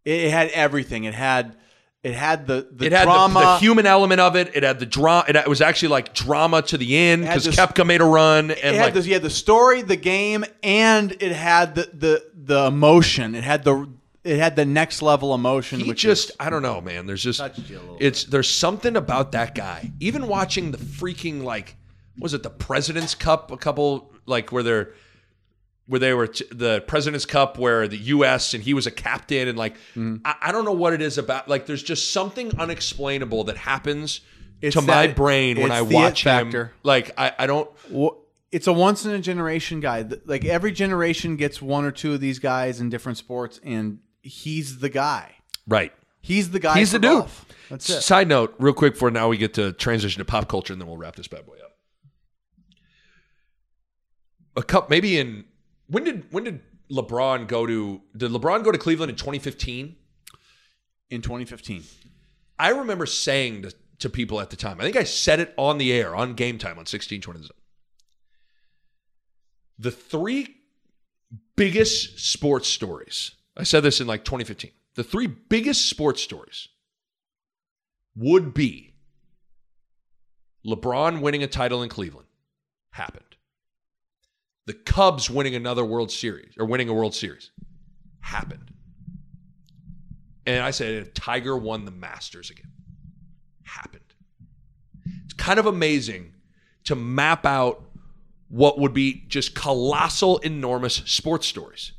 it, had everything. It had it had the the it had drama. the human element of it. It had the drama. It, it was actually like drama to the end because Koepka made a run and it had like this, you had the story, the game, and it had the the the emotion. It had the it had the next level emotion. he which just is, I don't know, man. There's just Touched you a little it's there's something about that guy. Even watching the freaking like was it the President's Cup a couple like where they're where they were t- the President's Cup where the U.S. and he was a captain and like Mm-hmm. I, I don't know what it is about like there's just something unexplainable that happens It's to my brain when I watch him. Like I, I don't it's a once in a generation guy. Like every generation gets one or two of these guys in different sports, and he's the guy. right. He's the guy. He's the dude. golf. That's it. Side note, real quick, for now we get to transition to pop culture, and then we'll wrap this bad boy up. A cup, maybe in when did when did LeBron go to? Did LeBron go to Cleveland in 2015? In 2015, I remember saying to, to people at the time. I think I said it on the air on Game Time on 1620. The three biggest sports stories. I said this in like 2015. The three biggest sports stories would be LeBron winning a title in Cleveland happened. The Cubs winning another World Series or winning a World Series happened. And I said Tiger won the Masters again. Happened. It's kind of amazing to map out what would be just colossal, enormous sports stories.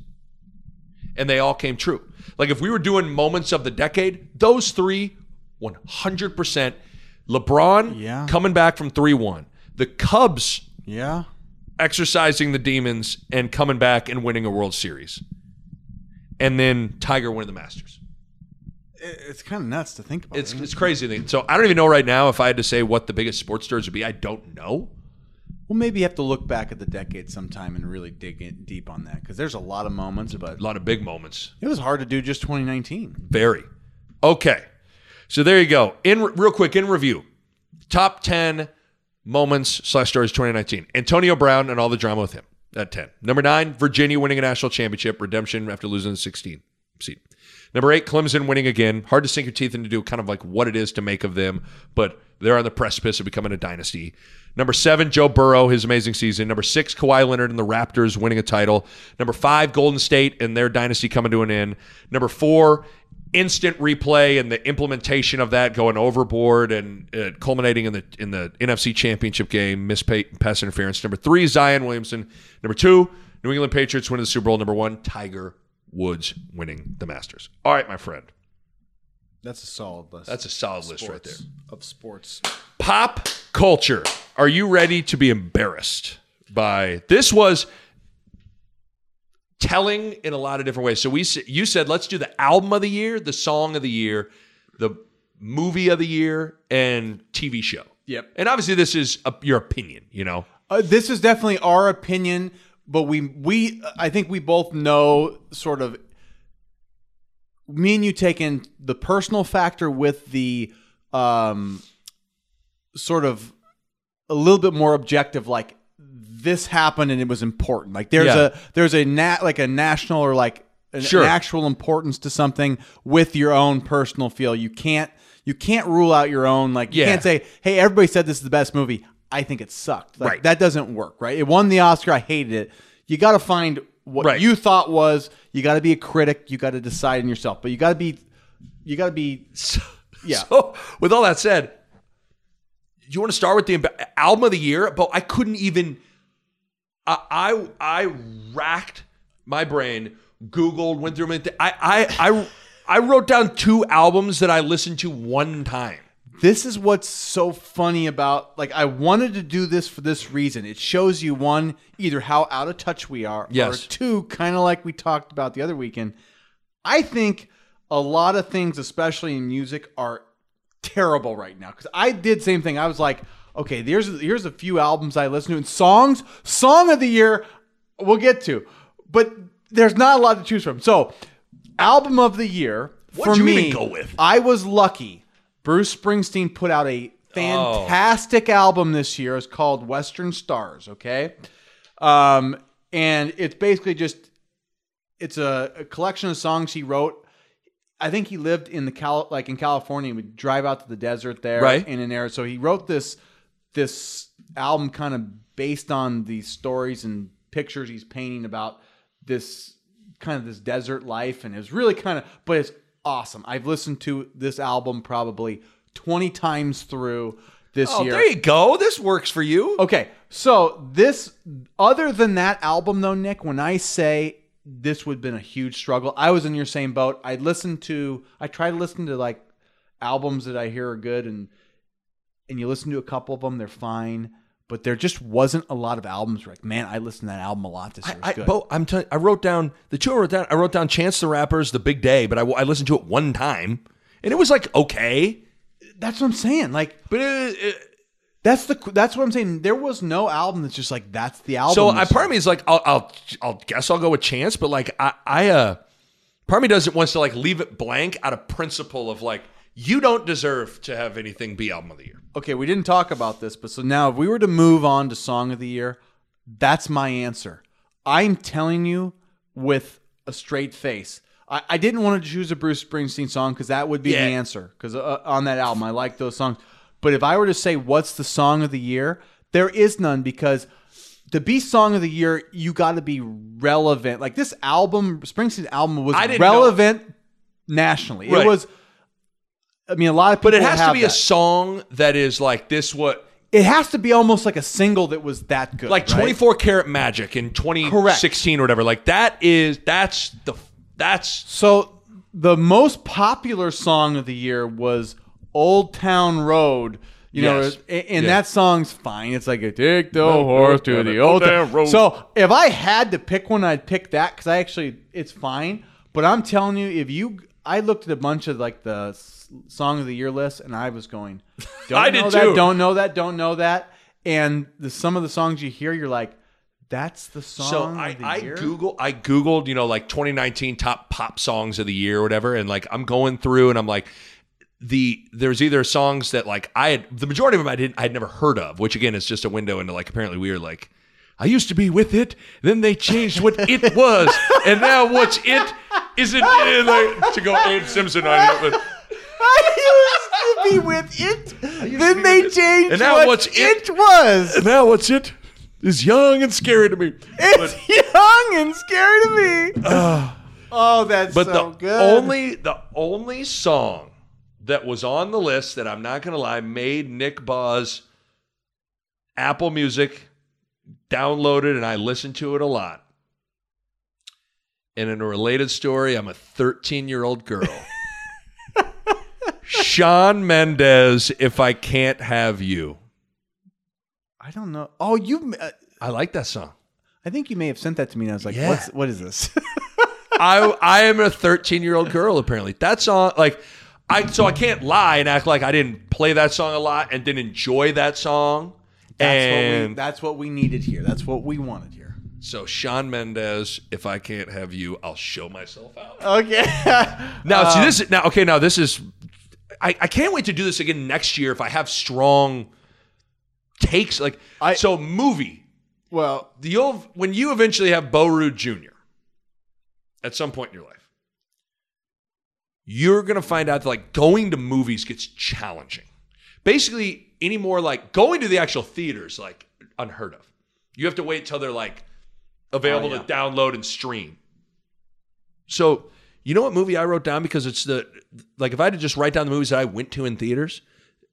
And they all came true. Like if we were doing moments of the decade, those three, 100%. LeBron Yeah. coming back from 3 1. The Cubs yeah, exercising the demons and coming back and winning a World Series. And then Tiger winning the Masters. It's kind of nuts to think about. It's it? it's crazy. So I don't even know right now if I had to say what the biggest sports stories would be. I don't know. Well, maybe you have to look back at the decade sometime and really dig in deep on that because there's a lot of moments, but A lot of big moments. it was hard to do just 2019. Very. Okay. So there you go. In real quick in review, top ten moments slash stories 2019. Antonio Brown and all the drama with him at 10. Number nine, Virginia winning a national championship, redemption after losing the 16 seed. Number eight, Clemson winning again. Hard to sink your teeth into do kind of like what it is to make of them, but they're on the precipice of becoming a dynasty. Number seven, Joe Burrow, his amazing season. Number six, Kawhi Leonard and the Raptors winning a title. Number five, Golden State and their dynasty coming to an end. Number four, instant replay and the implementation of that going overboard and uh, culminating in the in the NFC Championship game, miss pay, pass interference. Number three, Zion Williamson. Number two, New England Patriots winning the Super Bowl. Number one, Tiger Woods winning the Masters. All right, my friend, That's a solid list. that's a solid list right there. of sports. Pop culture. Are you ready to be embarrassed by this? Was telling in a lot of different ways. So we you said let's do the album of the year, the song of the year, the movie of the year, and TV show. Yep. And obviously, this is a, your opinion. You know, Uh, this is definitely our opinion, but we we I think we both know sort of. Me and you taking the personal factor with the um, sort of a little bit more objective, like this happened and it was important. Like there's Yeah. a there's a nat like a national or like an, Sure. an actual importance to something with your own personal feel. You can't you can't rule out your own. Like you Yeah. can't say, hey, everybody said this is the best movie. I think it sucked. Like, Right. That doesn't work, right? It won the Oscar. I hated it. You got to find what Right. you thought was. You got to be a critic. You got to decide in yourself. But you got to be. You got to be. Yeah. So, with all that said, you want to start with the album of the year? But I couldn't even. I I, I racked my brain, Googled, went through. my- I I I I wrote down two albums that I listened to one time. This is what's so funny about like I wanted to do this for this reason. It shows you one either how out of touch we are, Yes. or two, kind of like we talked about the other weekend. I think a lot of things, especially in music, are terrible right now. Because I did same thing. I was like, okay, here's here's a few albums I listen to and songs. Song of the year, we'll get to, but there's not a lot to choose from. So, album of the year What'd for you me, even go with? I was lucky. Bruce Springsteen put out a fantastic album this year. It's called Western Stars. Okay, um, and it's basically just it's a, a collection of songs he wrote. I think he lived in the Cal like in California. He would drive out to the desert there, Right. in an area. So he wrote this this album kind of based on these stories and pictures he's painting about this kind of this desert life, and it was really kind of, but it's awesome. I've listened to this album probably twenty times through this Oh, year. there you go. This works for you. Okay, so this, other than that album though, Nick, when I say this would have been a huge struggle, I was in your same boat. I listened to, I try to listen to like albums that I hear are good, and and you listen to a couple of them, they're fine, but there just wasn't a lot of albums. Where like, man, I listened to that album a lot this year. I, good. Bo, I'm telling. I wrote down the two. I wrote down. I wrote down Chance the Rapper's "The Big Day," but I, I listened to it one time, and it was like okay, that's what I'm saying. Like but it, it, that's the that's what I'm saying. There was no album that's just like that's the album. so I part of me is like, I'll, I'll, I'll guess I'll go with Chance, but like I, I, uh, part of me doesn't wants to like leave it blank out of principle of like you don't deserve to have anything be album of the year. Okay, we didn't talk about this, but so now if we were to move on to song of the year, that's my answer. I'm telling you with a straight face. I, I didn't want to choose a Bruce Springsteen song because that would be Yeah. the answer. Because uh, on that album, I like those songs. But if I were to say what's the song of the year, there is none because to be song of the year, you got to be relevant. Like this album, Springsteen's album was didn't know- relevant nationally. Right. It was. I mean, a lot of people. But it has to be a song that is like this. What It has to be almost like a single that was that good. like right? 24 karat magic in 2016 or whatever. Like that is that's the that's So the most popular song of the year was "Old Town Road." You Yes. know, and, that song's fine. It's like a take the horse to the old town road. So if I had to pick one, I'd pick that because I actually it's fine. But I'm telling you, if you, I looked at a bunch of like the song of the year list, and I was going, [LAUGHS] don't I know did that, too. don't know that, don't know that, and the some of the songs you hear, you're like, that's the song. so I, I year? google I googled you know like 2019 top pop songs of the year or whatever and like I'm going through and I'm like the there's either songs that like I had the majority of them I didn't I had never heard of which again is just a window into like apparently we were like I used to be with it then they changed what it was and now what's it isn't [LAUGHS] it like to go Abe Simpson on it but [LAUGHS] I used to be with it. Then they changed And now what what's it? it was. And now what's it is young and scary to me It's young and scary to me. Ah. oh, that's But so the good. only the only song that was on the list that I'm not gonna lie made Nick Boz Apple Music downloaded and I listened to it a lot. And in a related story, I'm a 13 year old girl. Shawn Mendes, if I can't have you. I don't know. Oh, you. Uh, I like that song. I think you may have sent that to me, and I was like, Yeah. "What's what is this?" [LAUGHS] I I am a 13 year old girl apparently. That song like I so I can't lie and act like I didn't play that song a lot and didn't enjoy that song. That's what we. and That's what we needed here. That's what we wanted here. so Shawn Mendes, if I can't have you, I'll show myself out. Okay. [LAUGHS] Now Uh, see this is now okay, now this is I, I can't wait to do this again next year if I have strong takes like I- so movie. well, You'll when you eventually have Bo Ruud Jr. at some point in your life, you're gonna find out that like going to movies gets challenging. Basically, anymore like going to the actual theaters like unheard of. You have to wait till they're like available Oh, yeah. to download and stream. So you know what movie I wrote down because it's the like if I had to just write down the movies that I went to in theaters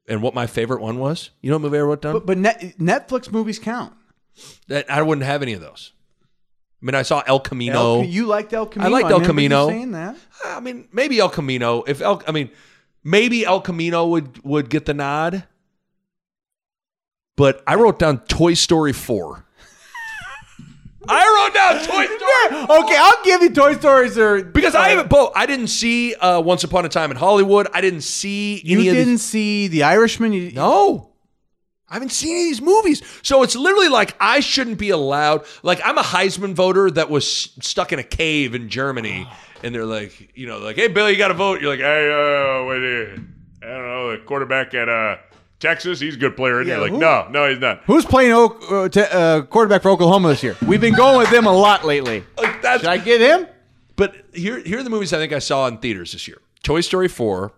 and what my favorite one was. You know what movie I wrote down? but but net, Netflix movies count. that I wouldn't have any of those. I mean, I saw El Camino. El, you liked El Camino. I liked El you Camino. saying that. Ah, I mean, maybe El Camino. If El, I mean, maybe El Camino would would get the nod. But I wrote down Toy Story 4. I wrote down Toy [LAUGHS] Story Okay, I'll give you Toy Story four because I haven't Bo, I didn't see uh, Once Upon a Time in Hollywood. I didn't see You any of didn't these. see The Irishman. You, No. I haven't seen any of these movies. So it's literally like I shouldn't be allowed. Like I'm a Heisman voter that was stuck in a cave in Germany. And they're like, you know, like, hey, Bill, you got to vote. You're like, hey, uh, wait, I don't know, the quarterback at uh, Texas, he's a good player. And Yeah, you're like, who- no, no, he's not. Who's playing Oak, uh, t- uh, quarterback for Oklahoma this year? We've been going with them a lot lately. Like, Should I get him? But here, here are the movies I think I saw in theaters this year: Toy Story four,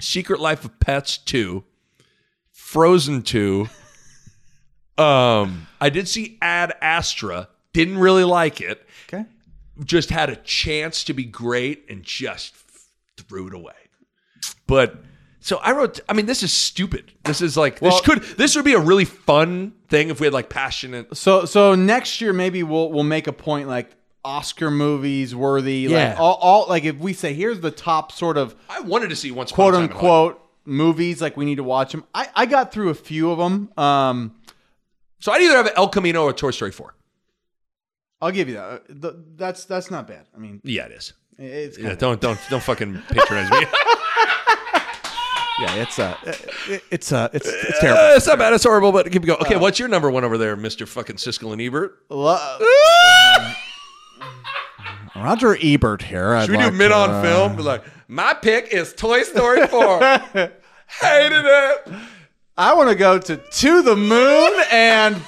Secret Life of Pets two, Frozen two. [LAUGHS] Um, I did see Ad Astra. Didn't really like it. Okay. Just had a chance to be great and just threw it away. But so I wrote. I mean, this is stupid. This is like Well- this could this would be a really fun thing if we had like passionate. So so next year maybe we'll we'll make a point like Oscar movies worthy. Yeah. Like all, all like if we say here's the top sort of I wanted to see once quote Time unquote movies like we need to watch them. I I got through a few of them. Um, So I'd either have El Camino or Toy Story four. I'll give you that. Uh, That's that's not bad. I mean, Yeah, it is. it's Yeah, don't don't don't fucking patronize me. [LAUGHS] yeah, it's uh, it's uh, it's it's Uh, terrible. it's not bad. It's horrible, but keep going. Okay, what's your number one over there, Mister Fucking Siskel and Ebert? Lo- [LAUGHS] Roger Ebert here. I'd Should we like do mid on uh, film? Be like, my pick is Toy Story Four. [LAUGHS] Hated it. I want to go to To the Moon and [LAUGHS]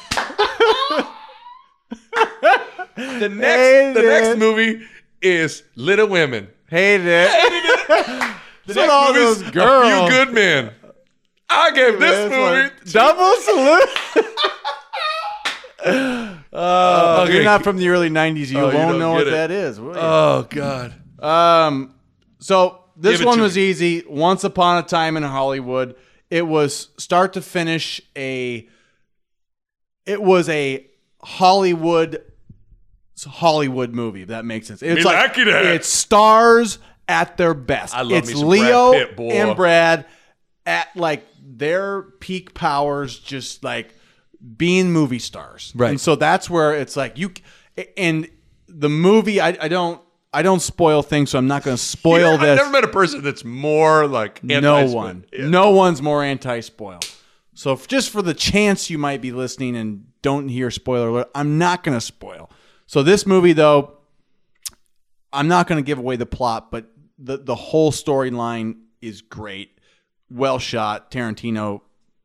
The next Hated the next it. movie is Little Women. hated it. The at all movie's those girls. A Few Good Men. I gave this movie. Double salute. Uh, [LAUGHS] Okay. You're not from the early '90s. You Oh, won't don't know what it. that is. Oh God. Um, so this one was me. easy. Once upon a time in Hollywood, it was start to finish a. It was a Hollywood, Hollywood movie. If that makes sense. It's Me like like it, stars at their best. I love it's me some Leo Brad Pitt, boy. and Brad at like their peak powers, just like being movie stars. Right. And so that's where it's like you and the movie. I, I don't. I don't spoil things, so I'm not going to spoil this. I've this. never met a person that's more like no anti-spoil. one, Yeah. no one's more anti-spoil. So if, just for the chance you might be listening and don't hear spoiler alert, I'm not going to spoil. So this movie, though, I'm not going to give away the plot, but the the whole storyline is great, well shot. Tarantino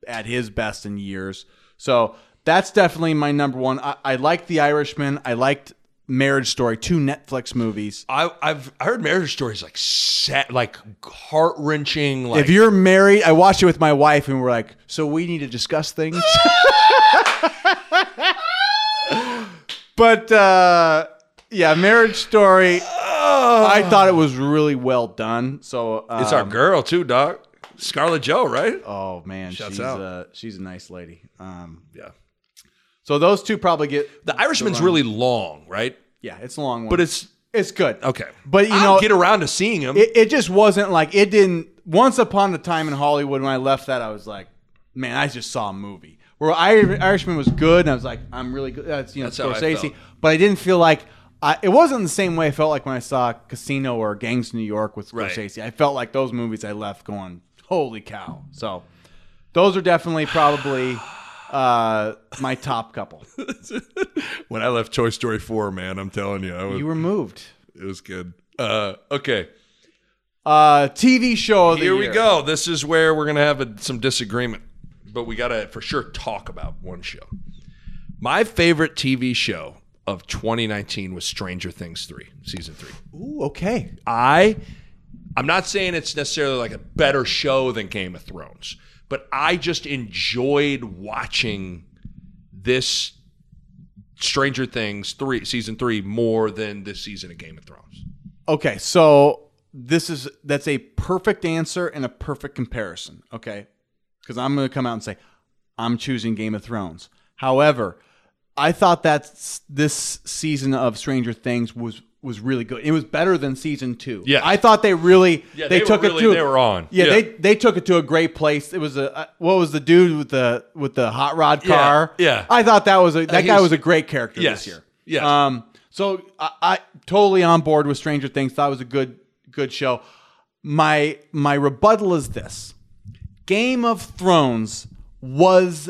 at his best in years. So that's definitely my number one. I, I liked The Irishman. I liked Marriage Story, two Netflix movies. I, I've I heard marriage stories like sad, like heart wrenching. Like if you're married, I watched it with my wife, and we're like, so we need to discuss things. [LAUGHS] but uh, yeah, Marriage Story. I thought it was really well done. So um, it's our girl too, Doc. Scarlett Joe, right? Oh man, Shouts she's out. uh, she's a nice lady. Um, Yeah. so those two probably get The Irishman's really long, right? yeah, it's a long one, But it's it's good. okay. But you I'll know, get around to seeing him. it, it just wasn't like it didn't once upon a time in hollywood when i left that i was like man i just saw a movie where irishman was good and i was like i'm really good that's you know That's how I scorsese felt. but i didn't feel like I, it wasn't the same way i felt like when i saw casino or gangs of new york with Right. scorsese i felt like those movies i left going holy cow so those are definitely probably uh, my top couple [LAUGHS] when I left Toy Story 4, man, I'm telling you, I was, you were moved it was good. Uh, okay, uh, tv show of the here we year. go. This is where we're gonna have a, some disagreement, but we gotta for sure talk about one show. My favorite TV show of 2019 was Stranger Things 3, season 3. Ooh, okay I I'm not saying it's necessarily like a better show than Game of Thrones, but I just enjoyed watching this Stranger Things 3 season 3 more than this season of Game of Thrones. Okay, so this is that's a perfect answer and a perfect comparison. Okay, because I'm going to come out and say I'm choosing Game of Thrones. However, I thought that this season of Stranger Things was was really good. It was better than season two. Yeah. I thought they really Yeah, they, they took really- it to they were on. Yeah, Yeah. they they took it to a great place. It was a uh, what was the dude with the with the hot rod car? yeah. I thought that was a that guy he's- was a great character Yes, this year. yes. Um. So I, I totally on board with Stranger Things. Thought it was a good good show. My my rebuttal is this: Game of Thrones was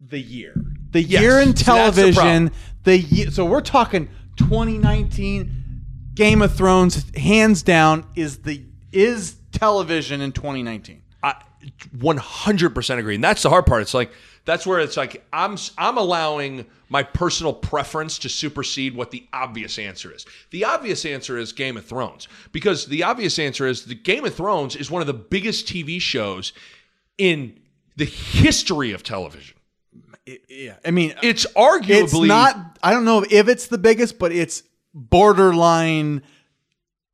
the year. The year in that's the television. The year, so we're talking 2019. Game of Thrones, hands down, is the is television in 2019. I 100% agree. And that's the hard part. It's like that's where it's like I'm I'm allowing my personal preference to supersede what the obvious answer is. The obvious answer is Game of Thrones because the obvious answer is the Game of Thrones is one of the biggest TV shows in the history of television. Yeah, I mean, It's arguably it's not. I don't know if it's the biggest, but it's borderline.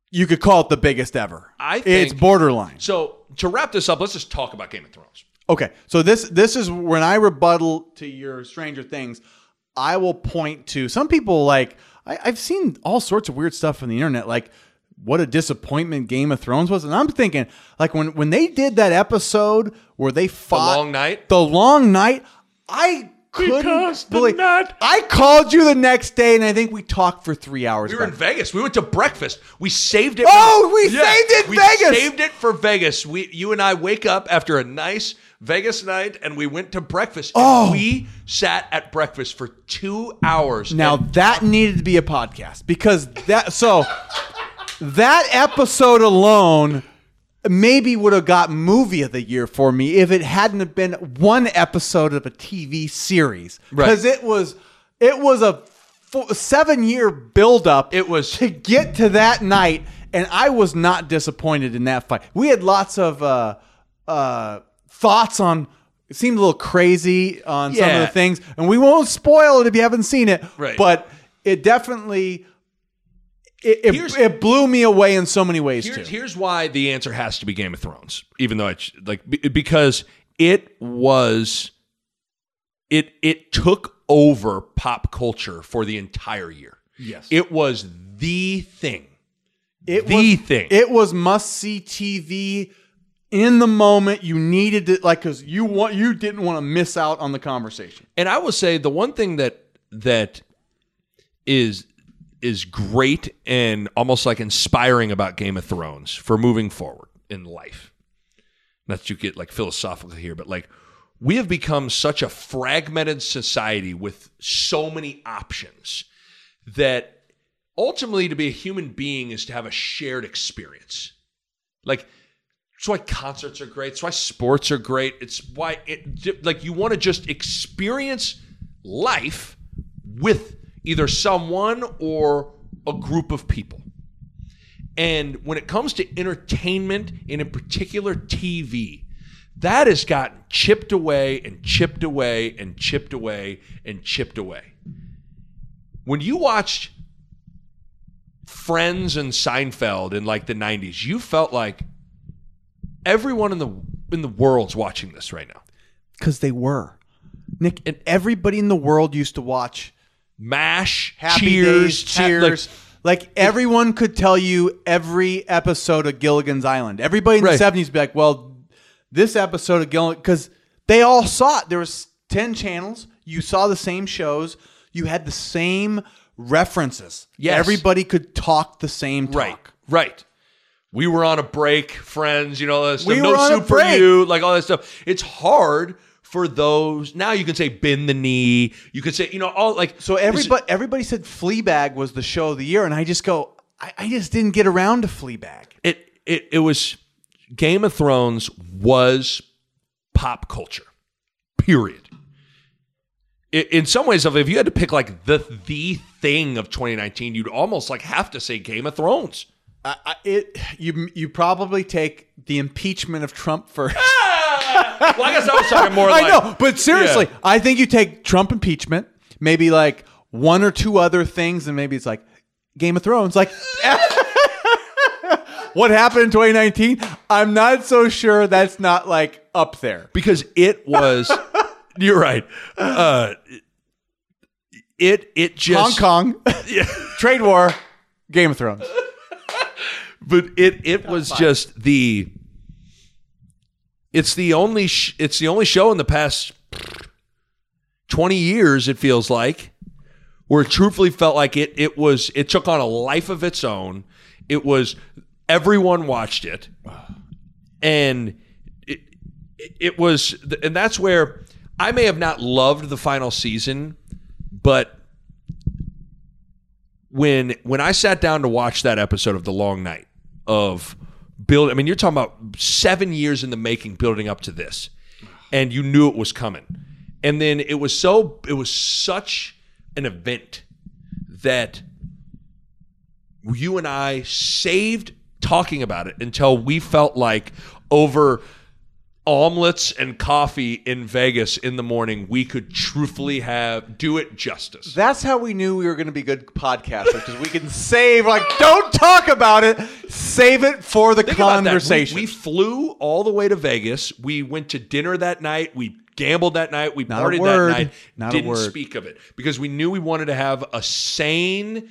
You could call it the biggest ever. I it's borderline. So, to wrap this up, let's just talk about Game of Thrones. Okay, so this this is when I rebuttal to your Stranger Things. I will point to some people like I, I've seen all sorts of weird stuff on the internet, like what a disappointment Game of Thrones was, and I'm thinking like when when they did that episode where they fought the Long Night? the long night, I couldn't believe. night- I called you the next day, and I think we talked for three hours. We were in about. Vegas. We went to breakfast. We saved it. Oh, we saved it we Vegas! saved it for Vegas. We, you and I wake up after a nice Vegas night, and we went to breakfast. and Oh. we sat at breakfast for two hours. Now And that needed to be a podcast because that so that episode alone maybe would have got movie of the year for me if it hadn't have been one episode of a TV series because it was it was a four, seven year buildup. It was- to get to that night, and I was not disappointed in that fight. We had lots of uh, uh, thoughts on. It seemed a little crazy on some of the things, and we won't spoil it if you haven't seen it. Right. But it definitely it, it, it blew me away in so many ways here's, too. here's why the answer has to be Game of Thrones, even though it's like because it was it it took over pop culture for the entire year. Yes. It was the thing. It the was, thing. It was must see TV in the moment. You needed to like because you want you didn't want to miss out on the conversation. And I will say the one thing that that is is great and almost like inspiring about Game of Thrones for moving forward in life. Not that you get like philosophical here, but like we have become such a fragmented society with so many options that ultimately to be a human being is to have a shared experience. Like it's why concerts are great. It's why sports are great. It's why it like you want to just experience life with either someone or a group of people. And when it comes to entertainment, and in particular TV, that has gotten chipped away and chipped away and chipped away and chipped away. When you watched Friends and Seinfeld in like the 90s, you felt like everyone in the in the world's watching this right now. Because they were. Nick, and everybody in the world used to watch Mash, Happy Cheers, Days, Ha- like, Cheers. Like, everyone could tell you every episode of Gilligan's Island. Everybody in Right. the seventies be like, "Well, this episode of Gilligan," because they all saw it. There was ten channels. You saw the same shows. You had the same references. Yes. everybody could talk the same talk. Right, right. We were on a break, friends. You know, all that stuff. We no were on a soup for break. you, like all that stuff. It's hard for those. Now you can say bend the knee. You could say, you know, all like So everybody, everybody said Fleabag was the show of the year, and I just go, I, I just didn't get around to Fleabag. it it it was Game of Thrones was pop culture. Period. I- In some ways, if you had to pick like the the thing of 2019, you'd almost like have to say Game of Thrones. I, I, it you you probably take the impeachment of Trump first. Ah! Well, I guess I was talking more. [LAUGHS] I like, know, but seriously, Yeah. I think you take Trump impeachment, maybe like one or two other things, and maybe it's like Game of Thrones. Like, [LAUGHS] what happened in 2019? I'm not so sure that's not like up there. because it was. [LAUGHS] you're right. Uh, it it just Hong Kong, trade war. Game of Thrones. but it it was just the it's the only sh- it's the only show in the past 20 years it feels like where it truthfully felt like it it was it took on a life of its own. It was everyone watched it. And it, it was and that's where I may have not loved the final season but when when I sat down to watch that episode of The Long Night of build I mean you're talking about 7 years in the making building up to this and you knew it was coming. And then it was so it was such an event that you and I saved talking about it until we felt like over omelets and coffee in Vegas in the morning, we could truthfully have do it justice. That's how we knew we were going to be good podcasters because we can save like don't talk about it, save it for the Think that. We- conversation. We, flew all the way to Vegas. We went to dinner that night. We gambled that night. We Not partied that night. Not didn't speak of it because we knew we wanted to have a sane,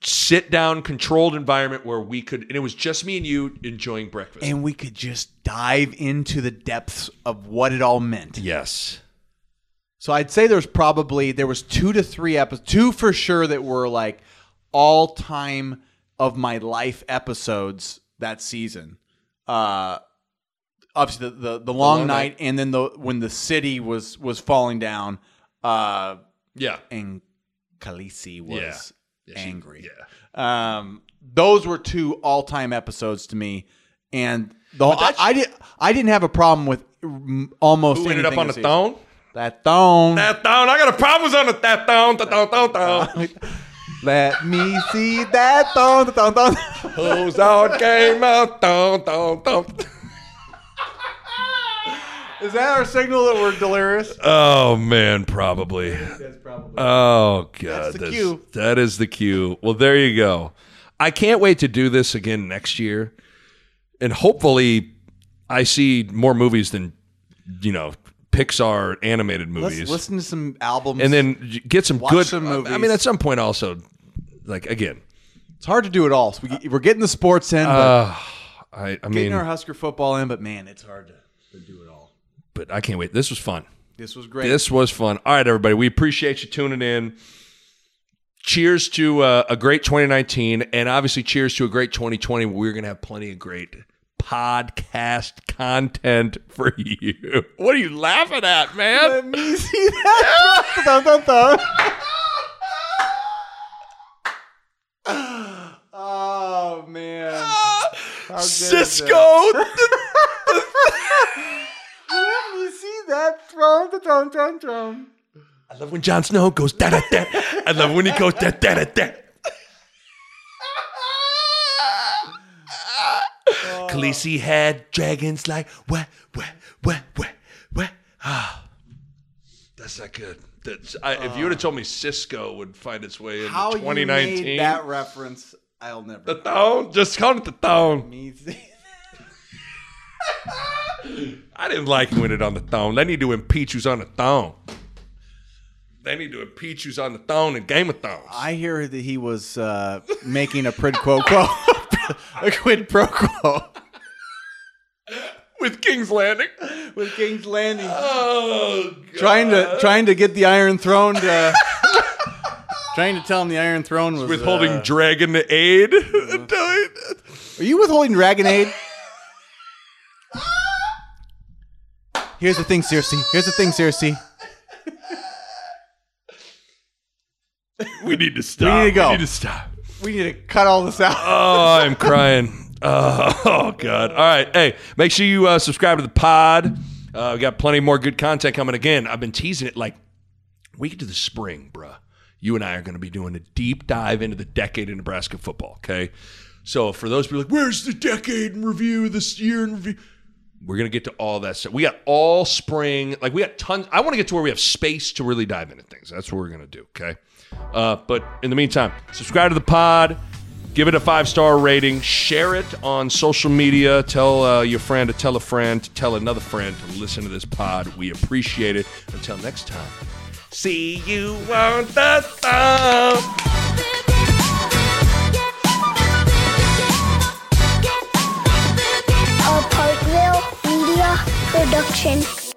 sit down, controlled environment where we could, and it was just me and you enjoying breakfast. and we could just dive into the depths of what it all meant. yes. So I'd say there's probably there was two to three episodes, two for sure that were like all time of my life episodes that season. Uh, obviously the the, the long, Long night, Night. and then the when the city was was falling down, uh, Yeah. and Khaleesi was Yeah. She- angry. yeah. Um, those were two all time episodes to me, and the whole, I, I did I didn't have a problem with mm, almost Who ended up anything on the this season. throne? That thong. That throne. I got a problems on the that throne. That throne. That throne. [LAUGHS] Let me see that thong. Thong, thong. Who's out came out? Thong, thong, thong. Is that our signal that we're delirious? Oh man, probably. That's probably. Oh god, that's the cue. That is the cue. Well, there you go. I can't wait to do this again next year, and hopefully, I see more movies than you know Pixar animated Let's movies, listen to some albums. and then get some good. some I mean, at some point, also, like again, it's hard to do it all. So we, we're getting the sports in, but uh, I, I getting mean, our Husker football in, but man, it's hard to, to do it all. But I can't wait. This was fun. This was great. This was fun. All right, everybody. We appreciate you tuning in. Cheers to uh, a great 2019, and obviously, cheers to a great 2020. We're going to have plenty of great podcast content for [LAUGHS] you. What are you laughing at, man? Let me see that. [LAUGHS] [LAUGHS] Oh man. How good Sisqo. Let me see that throne, the throne, throne, throne. I love when Jon Snow goes da da da. I love when he goes da da da da. Khaleesi had dragons like what what what what what. Ah, that's not good. That's I, if you would have told me Sisqo would find its way into How you 2019. made that reference, I'll never. the thong, just call it the thong. me see. [LAUGHS] I didn't like you when it on the thong. They need to impeach who's on the thong. They need to impeach who's on the thong in Game of Thrones. I hear that he was uh, making a quid pro quo, a quid pro quo with King's Landing. with King's Landing, Oh, God. trying to trying to get the Iron Throne to. [LAUGHS] Trying to tell him the Iron Throne was withholding uh, dragon aid. [LAUGHS] It- Are you withholding Dragon Aid? Here's the thing, Cersei. Here's the thing, Cersei. we need to stop. We need to go. We need to stop. We need to cut all this out. Oh, I'm crying. Oh, [LAUGHS] oh, God. All right. Hey, make sure you uh, subscribe to the pod. Uh, we got plenty more good content coming. Again, I've been teasing it like we get to the spring, bruh. You and I are going to be doing a deep dive into the decade in Nebraska football, okay? So for those people like, where's the decade in review, this year in review? We're to get to all that stuff. We got all spring. Like, we got tons. I want to get to where we have space to really dive into things. That's what we're to do, okay? Uh, but in the meantime, subscribe to the pod. Give it a five star rating. Share it on social media. Tell uh, your friend to tell a friend to tell another friend to listen to this pod. We appreciate it. Until next time, see you on the thumb. Production.